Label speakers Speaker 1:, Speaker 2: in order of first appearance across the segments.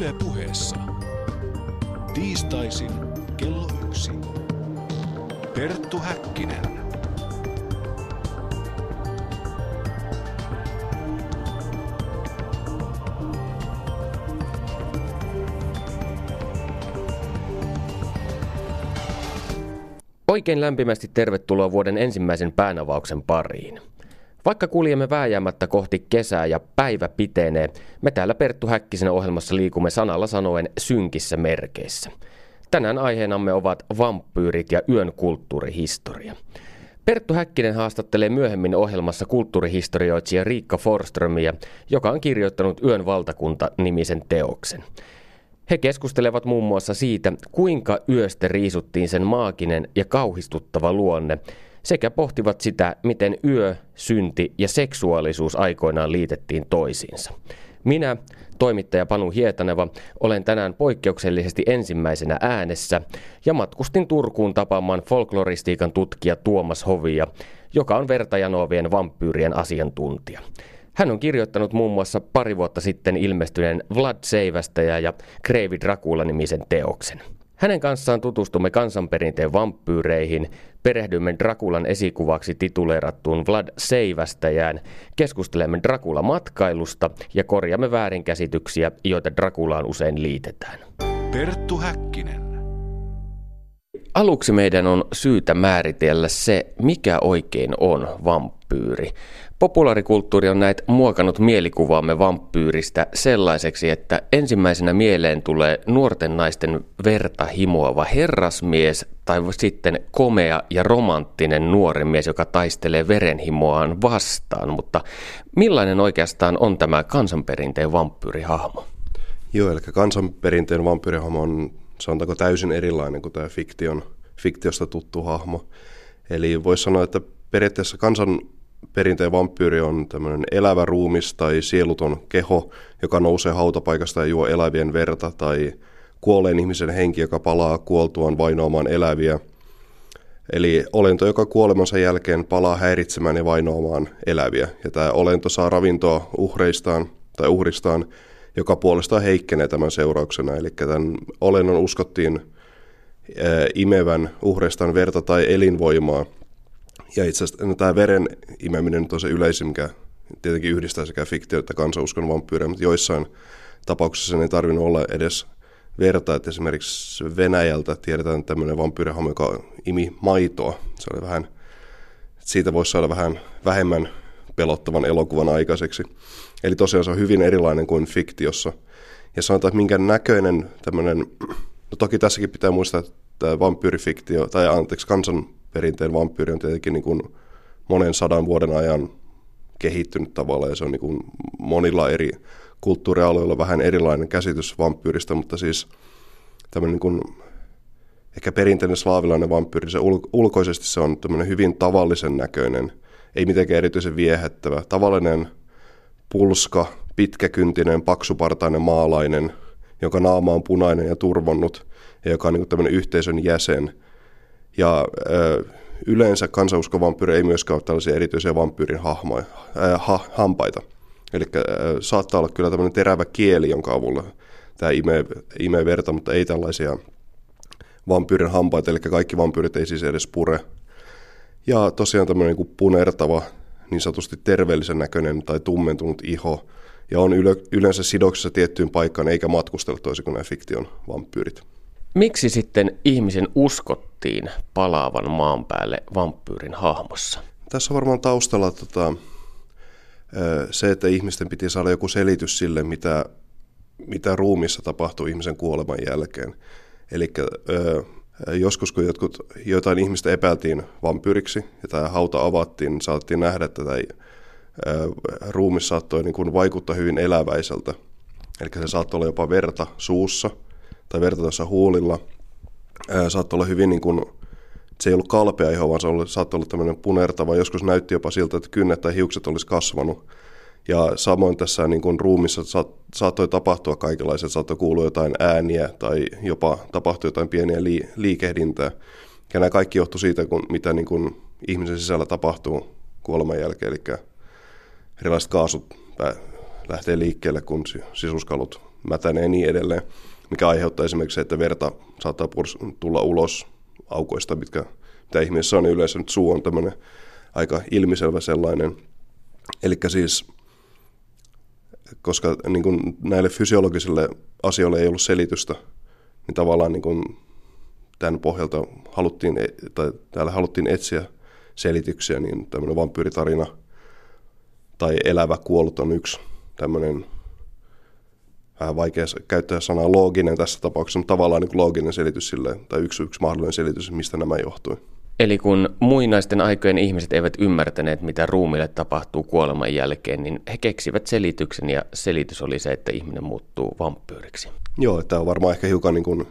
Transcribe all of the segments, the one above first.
Speaker 1: Yle puheessa. Tiistaisin kello yksi. Perttu Häkkinen.
Speaker 2: Oikein lämpimästi tervetuloa vuoden ensimmäisen päänavauksen pariin. Vaikka kuljemme vääjäämättä kohti kesää ja päivä pitenee, me täällä Perttu Häkkisen ohjelmassa liikumme sanalla sanoen synkissä merkeissä. Tänään aiheenamme ovat vampyyrit ja yön kulttuurihistoria. Perttu Häkkinen haastattelee myöhemmin ohjelmassa kulttuurihistorioitsija Riikka Forströmiä, joka on kirjoittanut Yön valtakunta-nimisen teoksen. He keskustelevat muun muassa siitä, kuinka yöstä riisuttiin sen maaginen ja kauhistuttava luonne, sekä pohtivat sitä, miten yö, synti ja seksuaalisuus aikoinaan liitettiin toisiinsa. Minä, toimittaja Panu Hietaneva, olen tänään poikkeuksellisesti ensimmäisenä äänessä ja matkustin Turkuun tapaamaan folkloristiikan tutkija Tuomas Hovia, joka on vertajanoovien vampyyrien asiantuntija. Hän on kirjoittanut muun muassa pari vuotta sitten ilmestyneen Vlad Seivästäjä ja Kreivi Dracula-nimisen teoksen. Hänen kanssaan tutustumme kansanperinteen vampyyreihin, perehdymme Drakulan esikuvaksi tituleerattuun Vlad Seivästäjään, keskustelemme Dracula-matkailusta ja korjaamme väärinkäsityksiä, joita Drakulaan usein liitetään.
Speaker 1: Perttu Häkkinen.
Speaker 2: Aluksi meidän on syytä määritellä se, mikä oikein on vampyyri. Populaarikulttuuri on näet muokannut mielikuvaamme vampyyristä sellaiseksi, että ensimmäisenä mieleen tulee nuorten naisten verta himoava herrasmies tai sitten komea ja romanttinen nuori mies, joka taistelee verenhimoaan vastaan. Mutta millainen oikeastaan on tämä kansanperinteen vampyyrihahmo?
Speaker 3: Joo, eli kansanperinteen vampyyrihahmo on sanotaanko täysin erilainen kuin tämä fiktion, fiktiosta tuttu hahmo. Eli voisi sanoa, että periaatteessa kansan perinteen vampyyri on tämmöinen elävä ruumis tai sieluton keho, joka nousee hautapaikasta ja juo elävien verta, tai kuolleen ihmisen henki, joka palaa kuoltuaan vainoamaan eläviä. Eli olento, joka kuolemansa jälkeen palaa häiritsemään ja vainoamaan eläviä. Ja tämä olento saa ravintoa uhreistaan tai uhristaan, joka puolestaan heikkenee tämän seurauksena. Eli tämän olennon uskottiin imevän uhreistaan verta tai elinvoimaa – ja itse asiassa no, tämä veren imeminen on se yleisin, mikä tietenkin yhdistää sekä fiktio- että kansauskon vampyyrejä, mutta joissain tapauksissa sen ei tarvinnut olla edes verta, että esimerkiksi Venäjältä tiedetään tämmöinen vampyyrihahmo, joka imi maitoa. Se oli vähän, siitä voisi saada vähän vähemmän pelottavan elokuvan aikaiseksi. Eli tosiaan se on hyvin erilainen kuin fiktiossa. Ja sanotaan, että minkä näköinen tämmöinen, no toki tässäkin pitää muistaa, että vampyyrifiktio, tai anteeksi, kansan perinteen vampyyri on tietenkin niin kuin monen sadan vuoden ajan kehittynyt tavalla ja se on niin kuin monilla eri kulttuurialueilla vähän erilainen käsitys vampyyristä, mutta siis tämmöinen niin kuin ehkä perinteinen slaavilainen vampyyri, se ul- ulkoisesti se on tämmöinen hyvin tavallisen näköinen, ei mitenkään erityisen viehättävä, tavallinen pulska, pitkäkyntinen, paksupartainen maalainen, jonka naama on punainen ja turvonnut ja joka on niin tämmöinen yhteisön jäsen – ja ö, yleensä vampyyri ei myöskään ole tällaisia erityisiä vampyyrin hahmoja, äh, ha, hampaita. Eli saattaa olla kyllä tämmöinen terävä kieli, jonka avulla tämä imee, imee verta, mutta ei tällaisia vampyyrin hampaita, eli kaikki vampyyrit ei siis edes pure. Ja tosiaan tämmöinen niin punertava, niin sanotusti terveellisen näköinen tai tummentunut iho, ja on yle, yleensä sidoksessa tiettyyn paikkaan, eikä matkustella toisin kuin nämä fiktion vampyyrit.
Speaker 2: Miksi sitten ihmisen uskottiin palaavan maan päälle vampyyrin hahmossa?
Speaker 3: Tässä on varmaan taustalla tota, se, että ihmisten piti saada joku selitys sille, mitä, mitä ruumissa tapahtuu ihmisen kuoleman jälkeen. Eli joskus kun jotkut, jotain ihmistä epäiltiin vampyyriksi ja tämä hauta avattiin, niin saatiin nähdä, että tämä ruumi saattoi niin kuin vaikuttaa hyvin eläväiseltä. Eli se saattoi olla jopa verta suussa – tai verta tuossa huulilla. saattoi olla hyvin niin kuin, se ei ollut kalpea iho, vaan se oli, saattoi olla tämmöinen punertava. Joskus näytti jopa siltä, että kynnet tai hiukset olisi kasvanut. Ja samoin tässä niin kuin ruumissa sa, saattoi tapahtua kaikenlaisia, saattoi kuulua jotain ääniä tai jopa tapahtui jotain pieniä li, liikehdintää. Ja nämä kaikki johtuu siitä, kun, mitä niin kuin ihmisen sisällä tapahtuu kuoleman jälkeen. Eli erilaiset kaasut lähtee liikkeelle, kun sisuskalut mätänee niin edelleen, mikä aiheuttaa esimerkiksi se, että verta saattaa tulla ulos aukoista, mitkä, mitä ihmisessä on, niin yleensä nyt suu on tämmöinen aika ilmiselvä sellainen. Eli siis, koska niin kuin näille fysiologisille asioille ei ollut selitystä, niin tavallaan niin kuin tämän pohjalta haluttiin, tai täällä haluttiin etsiä selityksiä, niin tämmöinen vampyyritarina tai elävä kuollut on yksi tämmöinen vähän vaikea käyttää sanaa looginen tässä tapauksessa, mutta tavallaan niin looginen selitys sille, tai yksi, yksi mahdollinen selitys, mistä nämä johtui.
Speaker 2: Eli kun muinaisten aikojen ihmiset eivät ymmärtäneet, mitä ruumille tapahtuu kuoleman jälkeen, niin he keksivät selityksen ja selitys oli se, että ihminen muuttuu vampyyriksi.
Speaker 3: Joo, tämä on varmaan ehkä hiukan niin kuin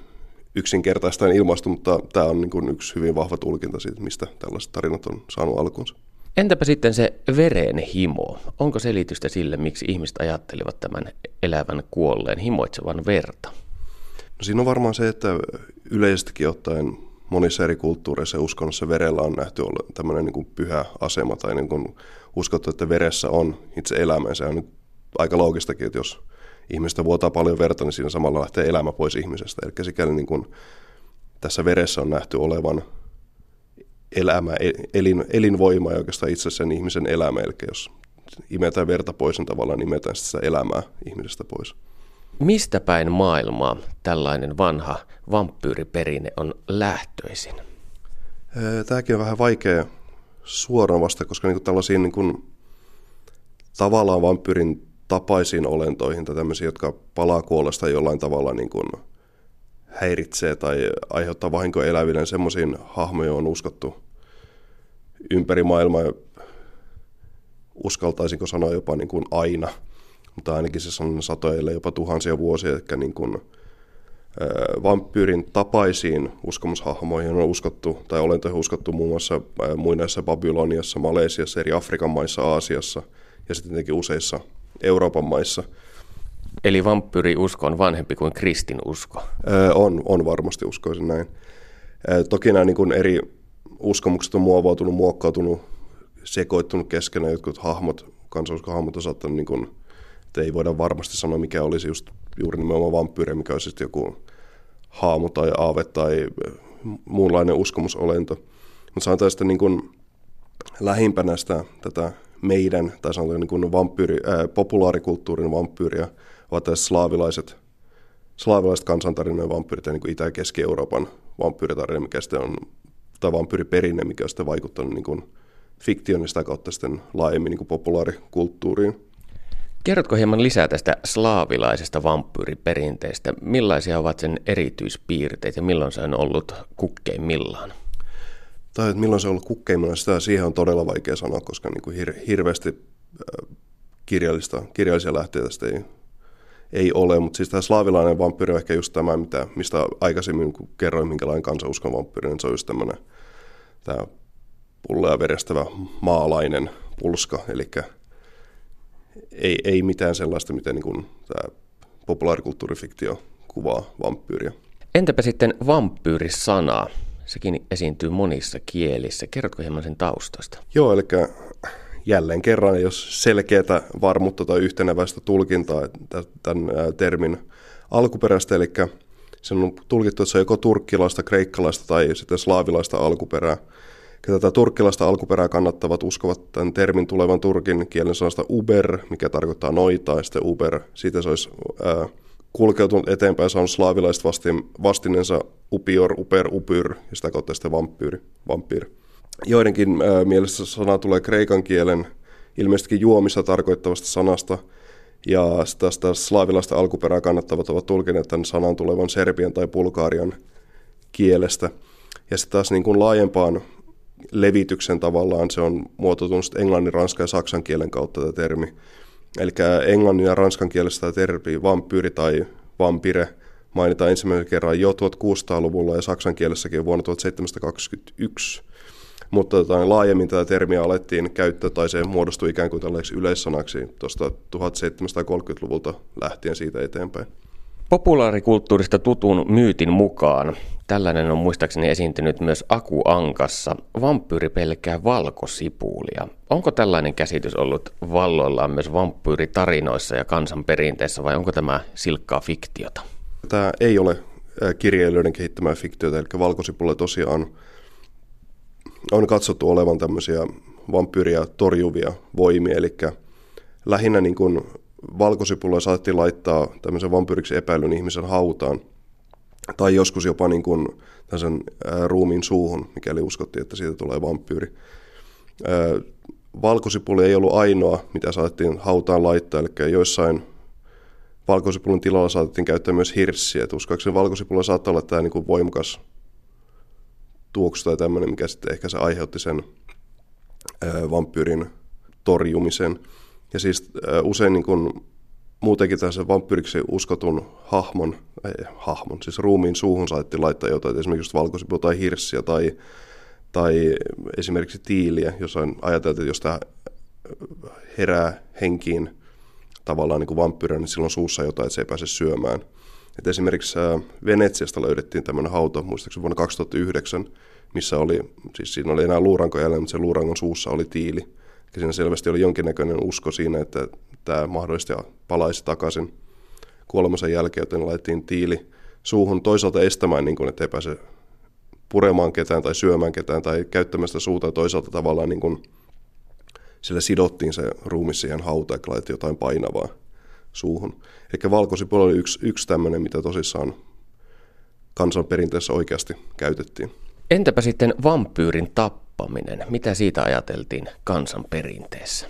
Speaker 3: yksinkertaistaan ilmaistu, mutta tämä on niin kuin yksi hyvin vahva tulkinta siitä, mistä tällaiset tarinat on saanut alkunsa.
Speaker 2: Entäpä sitten se veren himo? Onko selitystä sille, miksi ihmiset ajattelivat tämän elävän kuolleen himoitsevan verta?
Speaker 3: No siinä on varmaan se, että yleisestikin ottaen monissa eri kulttuureissa ja uskonnossa verellä on nähty olla tämmöinen niin kuin pyhä asema tai niin kuin uskottu, että veressä on itse elämä. Se on niin aika loogistakin, että jos ihmistä vuotaa paljon verta, niin siinä samalla lähtee elämä pois ihmisestä. Eli sikäli niin kuin tässä veressä on nähty olevan elämä, elin, elinvoima ja oikeastaan itse sen ihmisen elämä. Eli jos imetään verta pois, niin tavallaan imetään sitä elämää ihmisestä pois.
Speaker 2: Mistä päin maailmaa tällainen vanha vampyyriperinne on lähtöisin?
Speaker 3: Tämäkin on vähän vaikea suoraan vasta, koska niin tällaisiin niin kuin, tavallaan vampyyrin tapaisiin olentoihin tai tämmöisiä, jotka palaa kuolesta jollain tavalla niin kuin häiritsee tai aiheuttaa vahinkoa eläville, niin semmoisiin hahmoja on uskottu ympäri maailmaa. Uskaltaisinko sanoa jopa niin kuin aina, mutta ainakin se on satoja, jopa tuhansia vuosia, eli niin kuin, vampyyrin tapaisiin uskomushahmoihin on uskottu, tai olentoihin uskottu muun muassa muinaisessa Babyloniassa, Malesiassa, eri Afrikan maissa, Aasiassa ja sitten tietenkin useissa Euroopan maissa.
Speaker 2: Eli vampyyriusko on vanhempi kuin kristinusko?
Speaker 3: Öö, on, on varmasti uskoisin näin. Öö, toki nämä niin kuin eri uskomukset on muovautunut, muokkautunut, sekoittunut keskenään. Jotkut hahmot, kansalliskohahmot on saattanut, niin kuin, että ei voida varmasti sanoa, mikä olisi just juuri nimenomaan vampyyri, mikä olisi sitten joku haamu tai aave tai muunlainen uskomusolento. Mutta sanotaan sitten niin kuin lähimpänä sitä, tätä meidän, tai sanotaan niin kuin vampyyri, ää, populaarikulttuurin vampyyriä, ovat tässä slaavilaiset, slaavilaiset kansantarinoiden vampyyrit ja niin kuin Itä- ja Keski-Euroopan vampyyritarina, mikä sitten on, tai vampyyriperinne, mikä on sitten vaikuttanut niin kuin fiktion ja sitä kautta sitten laajemmin niin kuin populaarikulttuuriin.
Speaker 2: Kerrotko hieman lisää tästä slaavilaisesta vampyyriperinteestä? Millaisia ovat sen erityispiirteet ja milloin se on ollut kukkeimmillaan?
Speaker 3: Tai että milloin se on ollut kukkeimmillaan, sitä siihen on todella vaikea sanoa, koska niin kuin hir- hirveästi kirjallista, kirjallisia lähteitä sitä ei, ei ole. Mutta siis tämä slaavilainen vampyyri on ehkä just tämä, mitä, mistä aikaisemmin kun kerroin, minkälainen kansanuskon vampyyri, niin se on just tämmöinen tämä pullea verestävä maalainen pulska, eli ei, ei mitään sellaista, miten niin kuin tämä populaarikulttuurifiktio kuvaa vampyyriä.
Speaker 2: Entäpä sitten vampyyrisana? Sekin esiintyy monissa kielissä. Kerrotko hieman sen taustasta?
Speaker 3: Joo, eli jälleen kerran, jos selkeätä varmuutta tai yhteneväistä tulkintaa tämän termin alkuperäistä, eli se on tulkittu, että se on joko turkkilaista, kreikkalaista tai sitten slaavilaista alkuperää. Tätä turkkilaista alkuperää kannattavat uskovat tämän termin tulevan turkin kielen sanasta uber, mikä tarkoittaa noita, ja sitten uber, siitä se olisi ää, kulkeutunut eteenpäin, saanut slaavilaiset vastin, vastinensa upior, uper, upyr, ja sitä kautta sitten vampyyri, vampyyri. Joidenkin ää, mielestä sana tulee kreikan kielen ilmeisesti juomissa tarkoittavasta sanasta, ja tästä slaavilaista alkuperää kannattavat ovat tulkineet tämän sanan tulevan serbian tai bulgarian kielestä. Ja sitten taas niin kuin laajempaan levityksen tavallaan se on muotoutunut englannin, ranskan ja saksan kielen kautta tämä termi. Eli englannin ja ranskan kielessä tämä termi vampyyri tai vampire mainitaan ensimmäisen kerran jo 1600-luvulla ja saksan kielessäkin vuonna 1721. Mutta tota, laajemmin tätä termiä alettiin käyttää tai se muodostui ikään kuin tällaiseksi yleissanaksi tuosta 1730-luvulta lähtien siitä eteenpäin.
Speaker 2: Populaarikulttuurista tutun myytin mukaan tällainen on muistaakseni esiintynyt myös Aku Ankassa. Vampyyri pelkää valkosipulia. Onko tällainen käsitys ollut valloillaan myös vampyyritarinoissa ja kansanperinteessä vai onko tämä silkkaa fiktiota?
Speaker 3: Tämä ei ole kirjailijoiden kehittämää fiktiota, eli valkosipulle tosiaan on katsottu olevan tämmöisiä vampyyriä torjuvia voimia, eli lähinnä niin kuin valkosipulla saatiin laittaa tämmöisen vampyyriksi epäilyn ihmisen hautaan, tai joskus jopa niin kuin tämmöisen ruumiin suuhun, mikäli uskottiin, että siitä tulee vampyyri. Valkosipuli ei ollut ainoa, mitä saatiin hautaan laittaa, eli joissain valkosipulin tilalla saatettiin käyttää myös hirssiä. Et uskoakseni valkosipulla saattaa olla tämä niin kuin voimakas tuoksu tai tämmöinen, mikä sitten ehkä se aiheutti sen vampyyrin torjumisen. Ja siis usein niin kuin muutenkin tässä vampyyriksi uskotun hahmon, ei, hahmon, siis ruumiin suuhun saatettiin laittaa jotain, esimerkiksi valkosipua tai hirssiä tai, tai esimerkiksi tiiliä, on ajateltu, että jos tämä herää henkiin tavallaan niin kuin vampyyrä, niin silloin suussa jotain, että se ei pääse syömään. Et esimerkiksi Venetsiasta löydettiin tämmöinen hauta, muistaakseni vuonna 2009, missä oli, siis siinä oli enää luuranko jäljellä, mutta se luurangon suussa oli tiili. Ja siinä selvästi oli jonkinnäköinen usko siinä, että tämä mahdollisesti palaisi takaisin kuolemansa jälkeen, joten laitettiin tiili suuhun toisaalta estämään, niin kuin, että ei pääse puremaan ketään tai syömään ketään tai käyttämään sitä suuta toisaalta tavallaan niin kuin, sillä sidottiin se ruumi siihen hautaan ja laitettiin jotain painavaa suuhun. Eli valkosipuoli oli yksi, yksi tämmöinen, mitä tosissaan kansanperinteessä oikeasti käytettiin.
Speaker 2: Entäpä sitten vampyyrin tappaminen? Mitä siitä ajateltiin kansanperinteessä?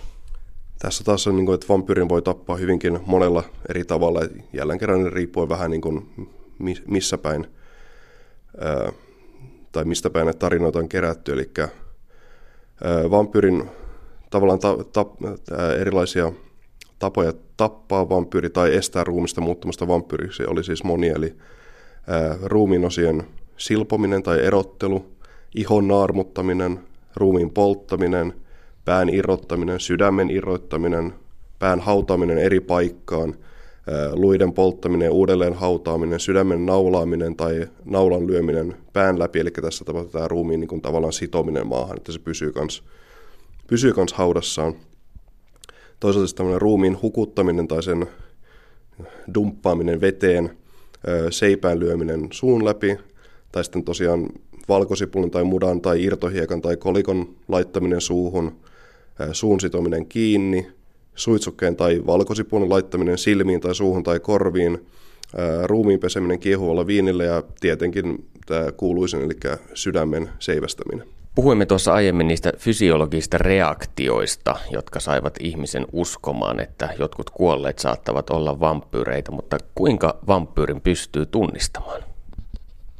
Speaker 3: Tässä taas on, niin kuin, että vampyyrin voi tappaa hyvinkin monella eri tavalla. Jälleen kerran riippuen vähän niin kuin, missä päin ää, tai mistä päin ne tarinoita on kerätty. Eli ää, vampyyrin tavallaan ta, ta, ää, erilaisia tapoja tappaa vampyyri tai estää ruumista muuttumasta vampyyriksi oli siis monia. Eli ruumiinosien silpominen tai erottelu, ihon naarmuttaminen, ruumiin polttaminen, pään irrottaminen, sydämen irrottaminen, pään hautaaminen eri paikkaan, luiden polttaminen, uudelleen hautaaminen, sydämen naulaaminen tai naulan lyöminen pään läpi, eli tässä tapahtuu tämä ruumiin niin kuin tavallaan sitominen maahan, että se pysyy kans, pysyy kans haudassaan. Toisaalta siis tämmöinen ruumiin hukuttaminen tai sen dumppaaminen veteen, seipään lyöminen suun läpi, tai sitten tosiaan valkosipulin tai mudan tai irtohiekan tai kolikon laittaminen suuhun, suun sitominen kiinni, suitsukkeen tai valkosipulin laittaminen silmiin tai suuhun tai korviin, ruumiin peseminen kiehuvalla viinillä ja tietenkin tämä kuuluisin, eli sydämen seivästäminen.
Speaker 2: Puhuimme tuossa aiemmin niistä fysiologisista reaktioista, jotka saivat ihmisen uskomaan, että jotkut kuolleet saattavat olla vampyyreitä, mutta kuinka vampyyrin pystyy tunnistamaan?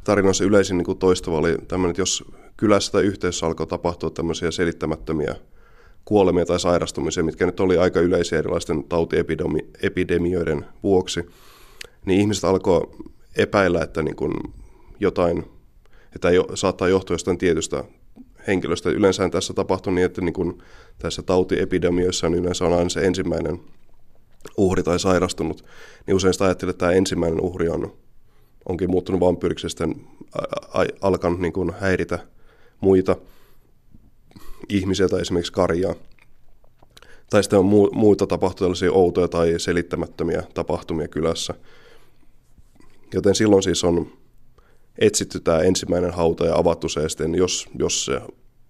Speaker 3: tarinoissa yleisin niin kuin toistuva oli tämmöinen, että jos kylässä tai yhteisössä alkoi tapahtua tämmöisiä selittämättömiä kuolemia tai sairastumisia, mitkä nyt oli aika yleisiä erilaisten tautiepidemioiden vuoksi, niin ihmiset alkoi epäillä, että niin kuin jotain, että ei, saattaa johtua jostain tietystä henkilöstä. Yleensä tässä tapahtui niin, että niin kuin tässä tautiepidemioissa niin yleensä on aina se ensimmäinen uhri tai sairastunut, niin usein sitä ajattelee, että tämä ensimmäinen uhri on onkin muuttunut vampyyriksi ja sitten alkanut niin kuin häiritä muita ihmisiä tai esimerkiksi karjaa. Tai sitten on mu- muita tapahtumia, tällaisia outoja tai selittämättömiä tapahtumia kylässä. Joten silloin siis on etsitty tämä ensimmäinen hauta ja avattu se, sitten jos, jos se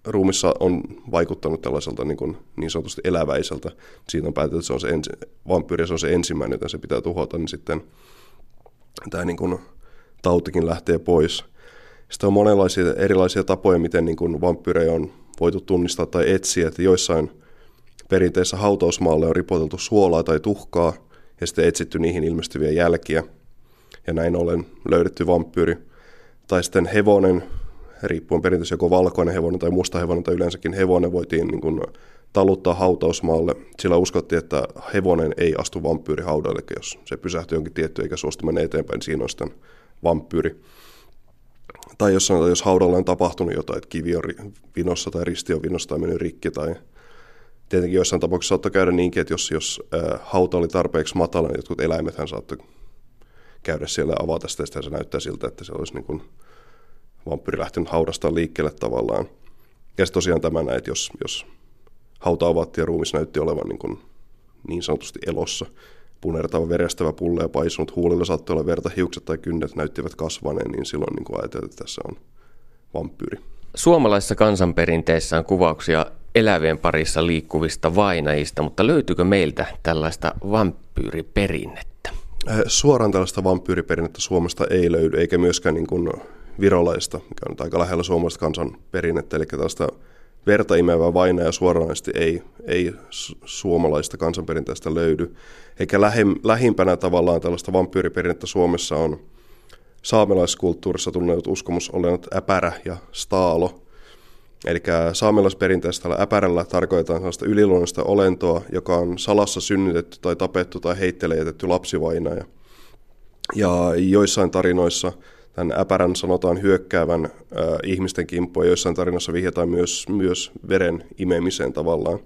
Speaker 3: ruumissa on vaikuttanut tällaiselta niin, kuin, niin sanotusti eläväiseltä, siitä on päätetty, että se on se ensi, vampyyri, se on se ensimmäinen, joten se pitää tuhota, niin sitten tämä niin kuin, tautikin lähtee pois. Sitten on monenlaisia erilaisia tapoja, miten niin kuin vampyrejä on voitu tunnistaa tai etsiä, että joissain perinteissä hautausmaalle on ripoteltu suolaa tai tuhkaa ja sitten etsitty niihin ilmestyviä jälkiä ja näin ollen löydetty vampyyri. Tai sitten hevonen, riippuen perinteisesti joko valkoinen hevonen tai musta hevonen tai yleensäkin hevonen voitiin niin kuin taluttaa hautausmaalle. Sillä uskottiin, että hevonen ei astu vampyyrihaudalle, eli jos se pysähtyy jonkin tietty eikä suostu mennä eteenpäin, niin siinä on sitten vampyyri. Tai jos, sanotaan, jos haudalla on tapahtunut jotain, että kivi on vinossa tai risti on vinossa tai mennyt rikki tai tietenkin joissain tapauksissa saattoi käydä niinkin, että jos, jos ää, hauta oli tarpeeksi matala, niin jotkut eläimethän saattoi käydä siellä ja avata sitä, sitä se näyttää siltä, että se olisi niin kuin vampyyri lähtenyt haudasta liikkeelle tavallaan. Ja sitten tosiaan tämä näin, että jos, jos hauta avattiin ja ruumis näytti olevan niin, kuin niin sanotusti elossa, punertava, verestävä, pulle ja paisunut, huulilla saattoi olla verta, hiukset tai kynnet näyttivät kasvaneen, niin silloin niin ajateltiin, että tässä on vampyyri.
Speaker 2: Suomalaisessa kansanperinteessä on kuvauksia elävien parissa liikkuvista vainajista, mutta löytyykö meiltä tällaista vampyyriperinnettä?
Speaker 3: Äh, suoraan tällaista vampyyriperinnettä Suomesta ei löydy, eikä myöskään niin kuin virolaista, mikä on aika lähellä suomalaista kansanperinnettä, eli tällaista verta imevää vainajaa suoranaisesti ei, ei suomalaista kansanperinteestä löydy. Eikä lähim, lähimpänä tavallaan tällaista vampyyriperinnettä Suomessa on saamelaiskulttuurissa tunnetut uskomusolennot äpärä ja staalo. Eli saamelaisperinteessä tällä äpärällä tarkoitetaan sellaista yliluonnollista olentoa, joka on salassa synnytetty tai tapettu tai heitteille jätetty lapsivainaja. Ja joissain tarinoissa tämän äpärän sanotaan hyökkäävän äh, ihmisten kimppuun, ja joissain tarinoissa vihjataan myös, myös veren imemiseen tavallaan.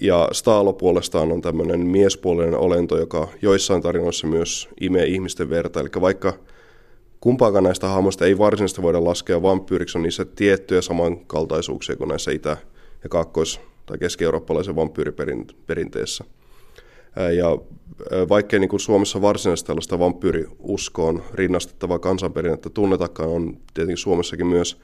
Speaker 3: Ja Staalo puolestaan on tämmöinen miespuolinen olento, joka joissain tarinoissa myös imee ihmisten verta. Eli vaikka kumpaakaan näistä hahmoista ei varsinaisesti voida laskea vampyyriksi, on niissä tiettyjä samankaltaisuuksia kuin näissä itä- ja kaakkois- tai keski-eurooppalaisen vampyyriperinteessä. Ja vaikkei niin kuin Suomessa varsinaisesti tällaista vampyyriuskoon rinnastettavaa kansanperinnettä tunnetakaan, on tietenkin Suomessakin myös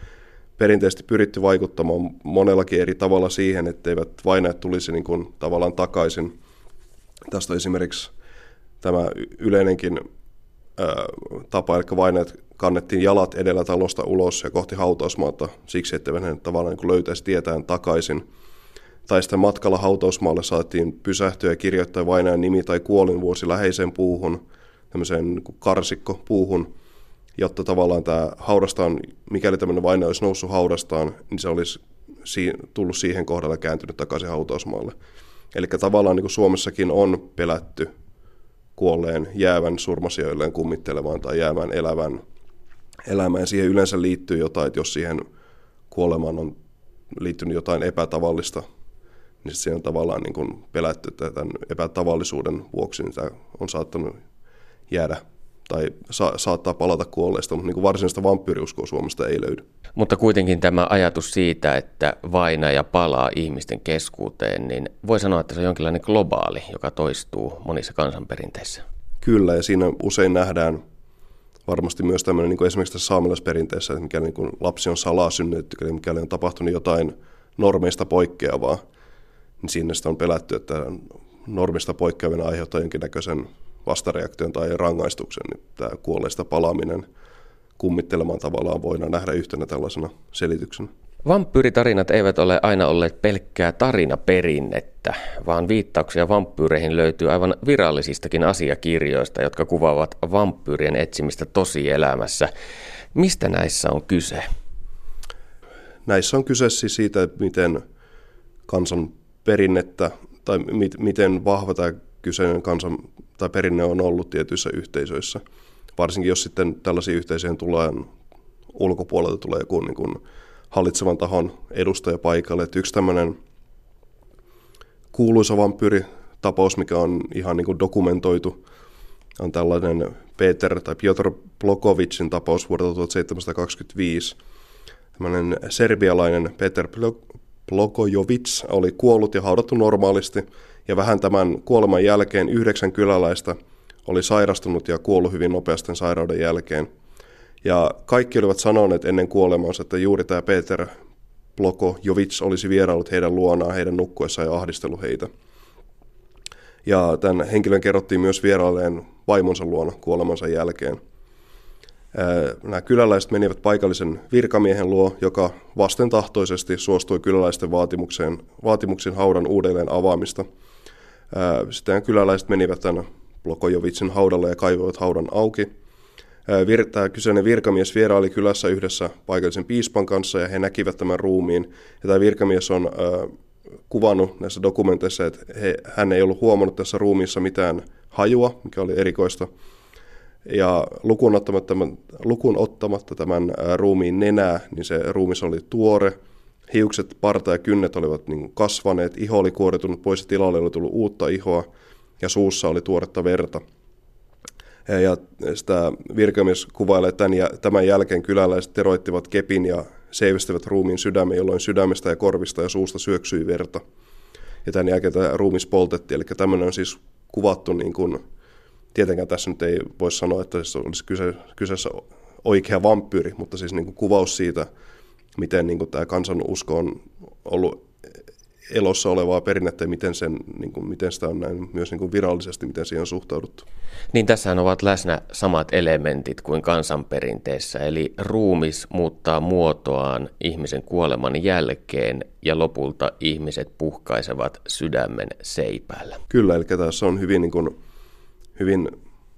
Speaker 3: perinteisesti pyritty vaikuttamaan monellakin eri tavalla siihen, etteivät vainajat tulisi niin kuin tavallaan takaisin. Tästä esimerkiksi tämä yleinenkin tapa, eli vainajat kannettiin jalat edellä talosta ulos ja kohti hautausmaata siksi, että he tavallaan niin löytäisi tietään takaisin. Tai sitten matkalla hautausmaalle saatiin pysähtyä ja kirjoittaa vainajan nimi tai kuolinvuosi läheiseen puuhun, tämmöiseen niin karsikko puuhun, jotta tavallaan tämä haudastaan, mikäli tämmöinen vainaja olisi noussut haudastaan, niin se olisi tullut siihen kohdalle kääntynyt takaisin hautausmaalle. Eli tavallaan niin kuin Suomessakin on pelätty kuolleen jäävän surmasijoilleen kummittelemaan tai jäävän elävän elämään. Siihen yleensä liittyy jotain, että jos siihen kuolemaan on liittynyt jotain epätavallista, niin siihen on tavallaan niin kuin pelätty, että tämän epätavallisuuden vuoksi niin tämä on saattanut jäädä tai sa- saattaa palata kuolleista, mutta niin varsinaista vampyyriuskoa Suomesta ei löydy.
Speaker 2: Mutta kuitenkin tämä ajatus siitä, että vainaja palaa ihmisten keskuuteen, niin voi sanoa, että se on jonkinlainen globaali, joka toistuu monissa kansanperinteissä.
Speaker 3: Kyllä, ja siinä usein nähdään varmasti myös tämmöinen, niin kuin esimerkiksi tässä saamelaisperinteessä, että mikäli niin kuin lapsi on salaa synnytetty, mikäli on tapahtunut jotain normeista poikkeavaa, niin siinä on pelätty, että normista poikkeavina aiheuttaa jonkinnäköisen vastareaktion tai rangaistuksen, niin tämä kuolleista palaaminen kummittelemaan tavallaan voidaan nähdä yhtenä tällaisena selityksenä.
Speaker 2: Vampyyritarinat eivät ole aina olleet pelkkää tarinaperinnettä, vaan viittauksia vampyyreihin löytyy aivan virallisistakin asiakirjoista, jotka kuvaavat vampyyrien etsimistä tosielämässä. Mistä näissä on kyse?
Speaker 3: Näissä on kyse siis siitä, miten kansan perinnettä tai miten vahva tämä kyseinen kansan tai perinne on ollut tietyissä yhteisöissä. Varsinkin jos sitten tällaisiin yhteisöihin tulee ulkopuolelta tulee joku niin kuin hallitsevan tahon edustaja paikalle. Että yksi tämmöinen kuuluisa vampyyritapaus, mikä on ihan niin kuin dokumentoitu, on tällainen Peter tai Piotr Blokovicin tapaus vuodelta 1725. Tämmöinen serbialainen Peter Blogojovic oli kuollut ja haudattu normaalisti – ja vähän tämän kuoleman jälkeen yhdeksän kyläläistä oli sairastunut ja kuollut hyvin nopeasti sairauden jälkeen. Ja kaikki olivat sanoneet ennen kuolemaansa, että juuri tämä Peter Bloko Jovic olisi vieraillut heidän luonaan heidän nukkuessaan ja ahdistellut heitä. Ja tämän henkilön kerrottiin myös vierailleen vaimonsa luona kuolemansa jälkeen. Nämä kyläläiset menivät paikallisen virkamiehen luo, joka vastentahtoisesti suostui kyläläisten vaatimukseen, vaatimuksiin haudan uudelleen avaamista – sitten kyläläiset menivät tämän Blokojovitsin haudalle ja kaivoivat haudan auki. Tämä kyseinen virkamies vieraili kylässä yhdessä paikallisen piispan kanssa ja he näkivät tämän ruumiin. Ja tämä virkamies on kuvannut näissä dokumenteissa, että he, hän ei ollut huomannut tässä ruumiissa mitään hajua, mikä oli erikoista. Ja lukuun ottamatta, lukuun ottamatta tämän ruumiin nenää, niin se ruumis oli tuore – Hiukset, parta ja kynnet olivat niin kasvaneet, iho oli kuoritunut pois ja tilalle oli tullut uutta ihoa ja suussa oli tuoretta verta. Ja sitä virkamies kuvailee, että tämän jälkeen kyläläiset teroittivat kepin ja seivistivät ruumiin sydämen, jolloin sydämestä ja korvista ja suusta syöksyi verta. Ja tämän jälkeen tämä ruumis poltettiin. Eli tämmöinen on siis kuvattu, niin kuin, tietenkään tässä nyt ei voi sanoa, että se olisi kyse, kyseessä oikea vampyyri, mutta siis niin kuin kuvaus siitä, miten niin kuin tämä kansan usko on ollut elossa olevaa perinnettä ja miten, sen, niin kuin, miten sitä on näin myös niin kuin virallisesti, miten siihen on suhtauduttu.
Speaker 2: Niin tässähän ovat läsnä samat elementit kuin kansanperinteessä, eli ruumis muuttaa muotoaan ihmisen kuoleman jälkeen ja lopulta ihmiset puhkaisevat sydämen seipäällä.
Speaker 3: Kyllä, eli tässä on hyvin, niin kuin, hyvin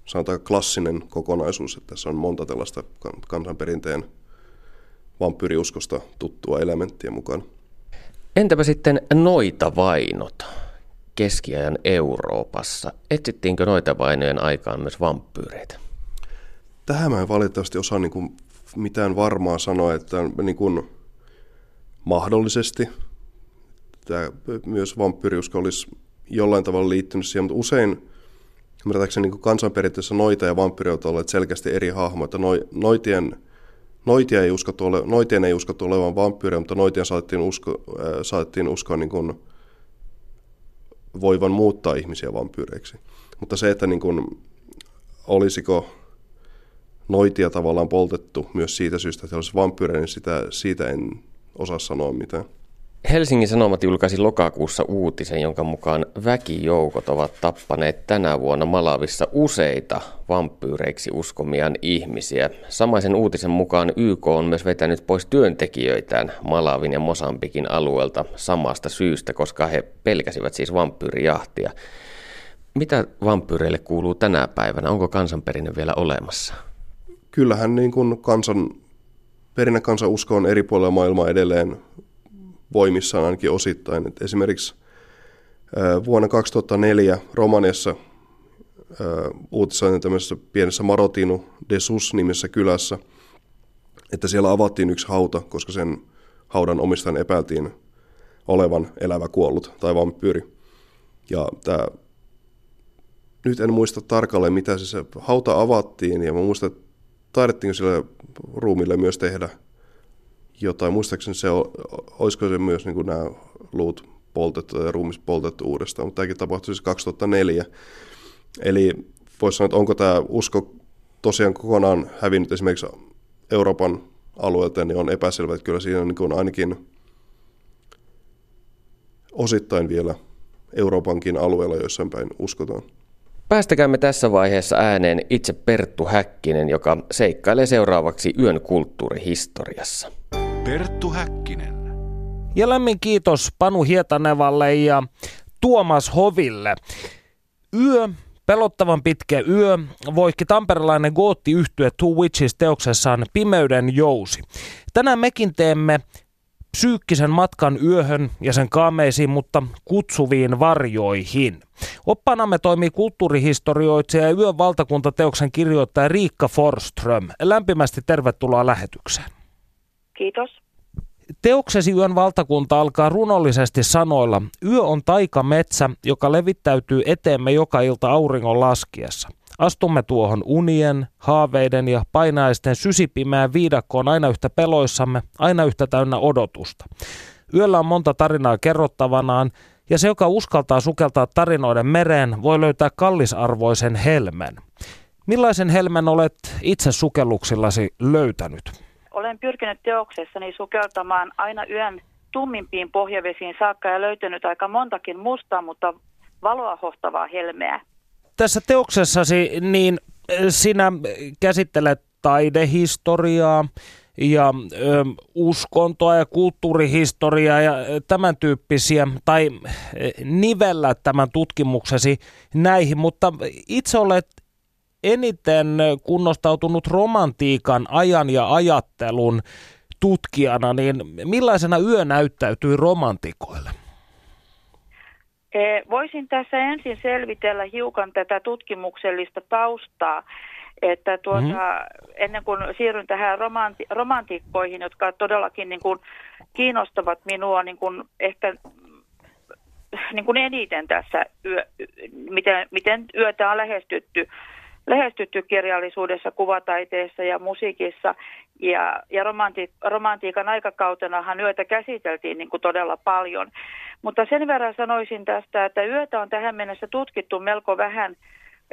Speaker 3: sanotaan klassinen kokonaisuus, että tässä on monta tällaista kansanperinteen vampyyriuskosta tuttua elementtiä mukaan.
Speaker 2: Entäpä sitten noita vainot keskiajan Euroopassa? Etsittiinkö noita vainojen aikaan myös vampyyreitä?
Speaker 3: Tähän mä en valitettavasti osaa niin kuin mitään varmaa sanoa, että niin kuin mahdollisesti tämä myös vampyyriusko olisi jollain tavalla liittynyt siihen, mutta usein ymmärtääkseni niin kansanperinteessä noita ja vampyyri ovat olleet selkeästi eri hahmoja, että noitien noitia ei uskottu ole, noitien ei uskottu olevan vampyyrejä, mutta noitien saatettiin, usko, äh, saatettiin uskoa niin kuin voivan muuttaa ihmisiä vampyyreiksi. Mutta se, että niin kuin, olisiko noitia tavallaan poltettu myös siitä syystä, että olisi vampyyrejä, niin sitä, siitä en osaa sanoa mitään.
Speaker 2: Helsingin Sanomat julkaisi lokakuussa uutisen, jonka mukaan väkijoukot ovat tappaneet tänä vuonna Malavissa useita vampyyreiksi uskomiaan ihmisiä. Samaisen uutisen mukaan YK on myös vetänyt pois työntekijöitään Malavin ja Mosambikin alueelta samasta syystä, koska he pelkäsivät siis vampyyrijahtia. Mitä vampyyreille kuuluu tänä päivänä? Onko kansanperinne vielä olemassa?
Speaker 3: Kyllähän niin kuin kansan, perinnekansan usko on eri puolilla maailmaa edelleen voimissaan ainakin osittain. Et esimerkiksi vuonna 2004 Romaniassa uutisoinnin tämmöisessä pienessä Marotinu de Sus-nimisessä kylässä, että siellä avattiin yksi hauta, koska sen haudan omistajan epäiltiin olevan elävä kuollut tai vampyyri. Ja tämä, nyt en muista tarkalleen, mitä se, se hauta avattiin, ja mä muistan, että taidettiinko sille ruumille myös tehdä jotain. Muistaakseni se, olisiko se myös niin kuin nämä luut poltettu ja ruumis poltettu uudestaan, mutta tämäkin tapahtui siis 2004. Eli voisi sanoa, että onko tämä usko tosiaan kokonaan hävinnyt esimerkiksi Euroopan alueelta, niin on epäselvä, että kyllä siinä on niin ainakin osittain vielä Euroopankin alueella jossain päin uskotaan.
Speaker 2: Päästäkäämme tässä vaiheessa ääneen itse Perttu Häkkinen, joka seikkailee seuraavaksi yön kulttuurihistoriassa.
Speaker 1: Perttu Häkkinen.
Speaker 4: Ja lämmin kiitos Panu Hietanevalle ja Tuomas Hoville. Yö, pelottavan pitkä yö, voikki tamperelainen gootti yhtyä Two Witches teoksessaan Pimeyden jousi. Tänään mekin teemme psyykkisen matkan yöhön ja sen kaameisiin, mutta kutsuviin varjoihin. Oppanamme toimii kulttuurihistorioitsija ja yön valtakuntateoksen kirjoittaja Riikka Forström. Lämpimästi tervetuloa lähetykseen.
Speaker 5: Kiitos.
Speaker 4: Teoksesi Yön valtakunta alkaa runollisesti sanoilla, yö on metsä, joka levittäytyy eteemme joka ilta auringon laskiessa. Astumme tuohon unien, haaveiden ja painaisten sysipimään viidakkoon aina yhtä peloissamme, aina yhtä täynnä odotusta. Yöllä on monta tarinaa kerrottavanaan, ja se, joka uskaltaa sukeltaa tarinoiden mereen, voi löytää kallisarvoisen helmen. Millaisen helmen olet itse sukelluksillasi löytänyt?
Speaker 5: Olen pyrkinyt teoksessani sukeltamaan aina yön tummimpiin pohjavesiin saakka ja löytänyt aika montakin mustaa, mutta valoa hohtavaa helmeä.
Speaker 4: Tässä teoksessasi niin sinä käsittelet taidehistoriaa ja ö, uskontoa ja kulttuurihistoriaa ja tämän tyyppisiä, tai nivellä tämän tutkimuksesi näihin, mutta itse olet eniten kunnostautunut romantiikan ajan ja ajattelun tutkijana, niin millaisena yö näyttäytyy romantikoille?
Speaker 5: E, voisin tässä ensin selvitellä hiukan tätä tutkimuksellista taustaa, että tuota, mm-hmm. ennen kuin siirryn tähän romanti- romantikkoihin, jotka todellakin niin kuin kiinnostavat minua niin kuin ehkä niin kuin eniten tässä, yö, miten, miten yötä on lähestytty lähestytty kirjallisuudessa, kuvataiteessa ja musiikissa. Ja, ja romanti, romantiikan aikakautenahan yötä käsiteltiin niin kuin todella paljon. Mutta sen verran sanoisin tästä, että yötä on tähän mennessä tutkittu melko vähän